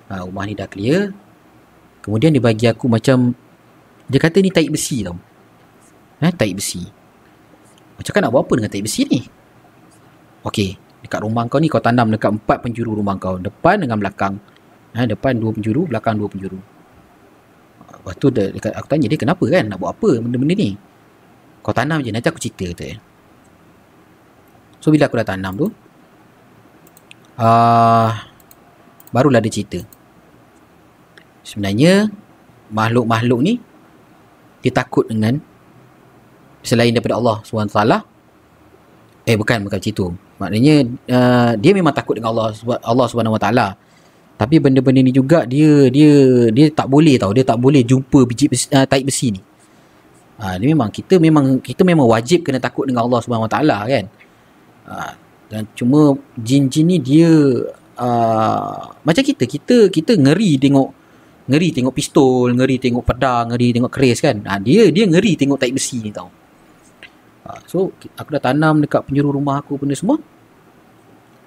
Speaker 1: Uh, rumah ni dah clear. Kemudian dia bagi aku macam dia kata ni taik besi tau. Eh taik besi macam kan nak buat apa dengan taik besi ni Okey, dekat rumah kau ni kau tanam dekat empat penjuru rumah kau. Depan dengan belakang. Eh, depan dua penjuru belakang dua penjuru. Lepas tu dekat, aku tanya dia kenapa kan? Nak buat apa benda-benda ni? Kau tanam je nanti aku cerita kata dia. So bila aku dah tanam tu uh, Barulah dia cerita. Sebenarnya Makhluk-makhluk ni Dia takut dengan Selain daripada Allah SWT Eh bukan bukan macam tu Maknanya uh, Dia memang takut dengan Allah Allah SWT Tapi benda-benda ni juga Dia Dia dia tak boleh tau Dia tak boleh jumpa biji besi, uh, taik besi ni Ha, dia memang kita memang kita memang wajib kena takut dengan Allah Taala kan. Ha, dan cuma jin-jin ni dia uh, macam kita kita kita ngeri tengok ngeri tengok pistol, ngeri tengok pedang, ngeri tengok keris kan. Ha, dia dia ngeri tengok taik besi ni tau. Ha, so aku dah tanam dekat penjuru rumah aku benda semua.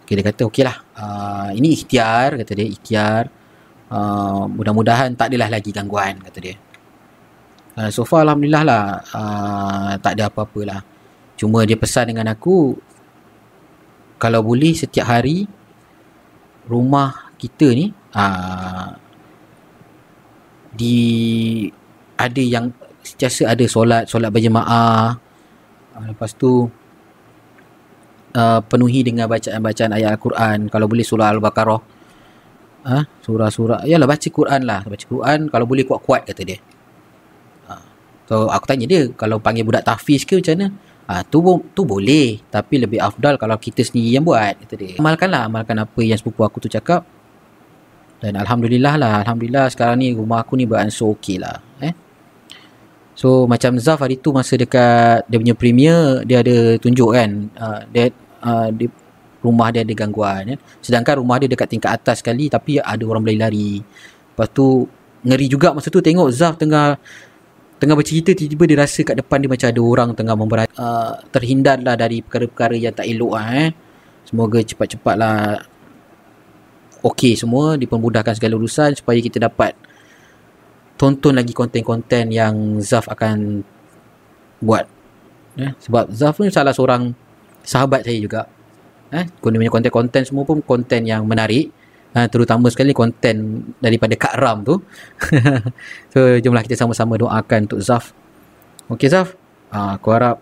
Speaker 1: Okay, dia kata okey lah. Uh, ini ikhtiar kata dia ikhtiar. Uh, mudah-mudahan tak adalah lagi gangguan kata dia. Uh, so far Alhamdulillah lah uh, Tak ada apa-apa lah Cuma dia pesan dengan aku Kalau boleh setiap hari Rumah kita ni uh, Di Ada yang Setiasa ada solat Solat berjemaah Lepas tu uh, Penuhi dengan bacaan-bacaan ayat Al-Quran Kalau boleh surah Al-Baqarah uh, Surah-surah Yalah baca Quran lah Baca Quran Kalau boleh kuat-kuat kata dia So aku tanya dia kalau panggil budak tahfiz ke macam mana? Ha, tu tu boleh tapi lebih afdal kalau kita sendiri yang buat kata dia. Amalkanlah amalkan apa yang sepupu aku tu cakap. Dan alhamdulillah lah alhamdulillah sekarang ni rumah aku ni beransur okey lah eh. So macam Zaf hari tu masa dekat dia punya premier dia ada tunjuk kan uh, dia, uh, dia rumah dia ada gangguan ya. Sedangkan rumah dia dekat tingkat atas sekali tapi ada orang berlari-lari. Lepas tu ngeri juga masa tu tengok Zaf tengah tengah bercerita tiba-tiba dia rasa kat depan dia macam ada orang tengah memberat uh, terhindarlah dari perkara-perkara yang tak elok lah eh. semoga cepat-cepatlah okey semua dipermudahkan segala urusan supaya kita dapat tonton lagi konten-konten yang Zaf akan buat eh. sebab Zaf pun salah seorang sahabat saya juga eh. konten-konten semua pun konten yang menarik uh, terutama sekali konten daripada Kak Ram tu. (laughs) so jomlah kita sama-sama doakan untuk Zaf. Okey Zaf, uh, aku harap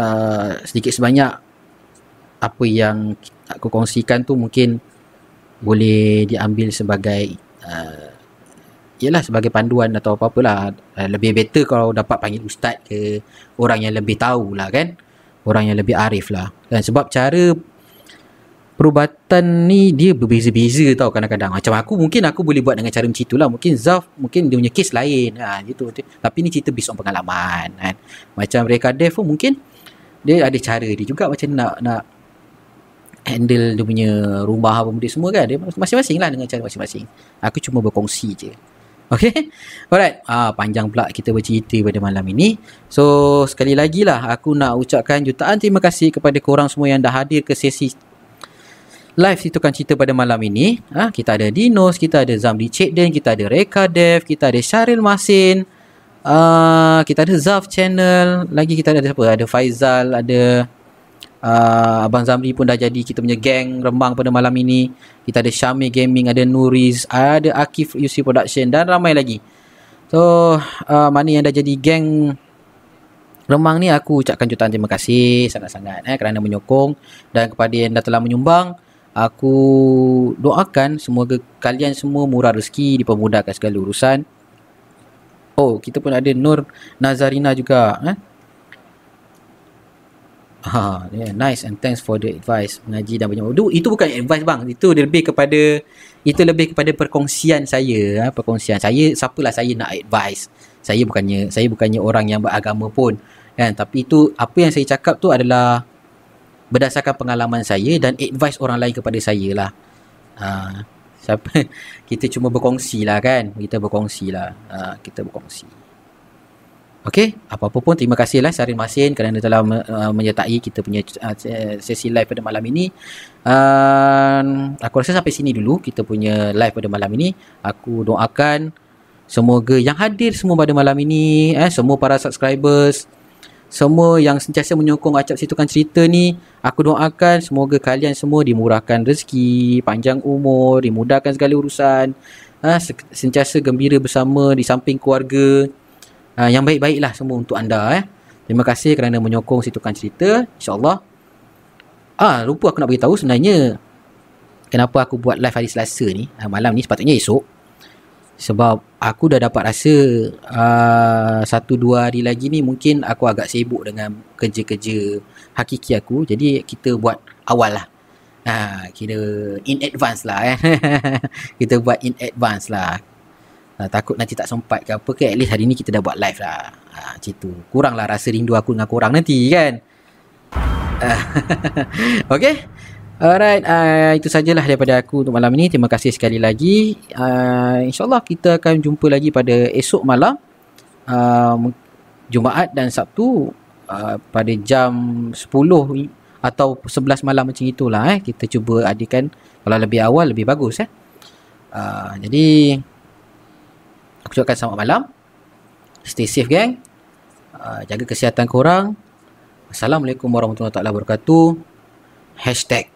Speaker 1: uh, sedikit sebanyak apa yang aku kongsikan tu mungkin boleh diambil sebagai uh, Yalah sebagai panduan atau apa-apalah uh, Lebih better kalau dapat panggil ustaz ke Orang yang lebih tahu lah kan Orang yang lebih arif lah Dan sebab cara perubatan ni dia berbeza-beza tau kadang-kadang. Macam aku mungkin aku boleh buat dengan cara macam itulah. Mungkin Zaf mungkin dia punya kes lain. Ha, gitu. Tapi ni cerita based on pengalaman. Kan. Macam mereka Dev pun mungkin dia ada cara dia juga macam nak nak handle dia punya rumah apa benda semua kan. Dia masing-masing lah dengan cara masing-masing. Aku cuma berkongsi je. Okay. (laughs) Alright. Ah, panjang pula kita bercerita pada malam ini. So, sekali lagi lah aku nak ucapkan jutaan terima kasih kepada korang semua yang dah hadir ke sesi live Situkan Cerita pada malam ini. Ha, kita ada Dinos, kita ada Zamri Cekden, kita ada Reka Dev, kita ada Syaril Masin, uh, kita ada Zaf Channel, lagi kita ada siapa? Ada Faizal, ada uh, Abang Zamri pun dah jadi kita punya geng rembang pada malam ini. Kita ada Syami Gaming, ada Nuriz, ada Akif UC Production dan ramai lagi. So, uh, mana yang dah jadi geng Remang ni aku ucapkan jutaan terima kasih sangat-sangat eh, kerana menyokong dan kepada yang dah telah menyumbang aku doakan semoga kalian semua murah rezeki dipermudahkan segala urusan oh kita pun ada Nur Nazarina juga eh? Ha, yeah, nice and thanks for the advice mengaji dan banyak. Itu, itu bukan advice bang. Itu lebih kepada itu lebih kepada perkongsian saya ha, perkongsian. Saya siapalah saya nak advice? Saya bukannya saya bukannya orang yang beragama pun kan? Tapi itu apa yang saya cakap tu adalah berdasarkan pengalaman saya dan advice orang lain kepada saya lah. Ha, siapa? (laughs) Kita cuma berkongsi lah kan? Kita berkongsi lah ha, kita berkongsi Okey, apa-apa pun terima kasihlah Syaril Masin kerana telah uh, menyertai kita punya uh, sesi live pada malam ini. Uh, aku rasa sampai sini dulu kita punya live pada malam ini. Aku doakan semoga yang hadir semua pada malam ini, eh, semua para subscribers, semua yang sentiasa menyokong Acap Situkan Cerita ni, aku doakan semoga kalian semua dimurahkan rezeki, panjang umur, dimudahkan segala urusan, uh, sentiasa gembira bersama di samping keluarga, uh, yang baik-baiklah semua untuk anda eh. Terima kasih kerana menyokong Situkan Cerita. InsyaAllah. Ah, lupa aku nak beritahu sebenarnya kenapa aku buat live hari Selasa ni, uh, malam ni sepatutnya esok. Sebab aku dah dapat rasa uh, satu dua hari lagi ni mungkin aku agak sibuk dengan kerja-kerja hakiki aku. Jadi kita buat awal lah. Ha, kira in advance lah eh. (laughs) kita buat in advance lah uh, takut nanti tak sempat ke apa ke at least hari ni kita dah buat live lah uh, macam tu kurang lah rasa rindu aku dengan korang nanti kan (laughs) uh, okay Alright, uh, itu sajalah daripada aku untuk malam ini. Terima kasih sekali lagi. Uh, InsyaAllah kita akan jumpa lagi pada esok malam. Uh, Jumaat dan Sabtu uh, pada jam 10 atau 11 malam macam itulah. Eh. Kita cuba adakan kalau lebih awal lebih bagus. Eh. Uh, jadi, Aku ucapkan selamat malam. Stay safe gang. Uh, jaga kesihatan korang. Assalamualaikum warahmatullahi wabarakatuh. Hashtag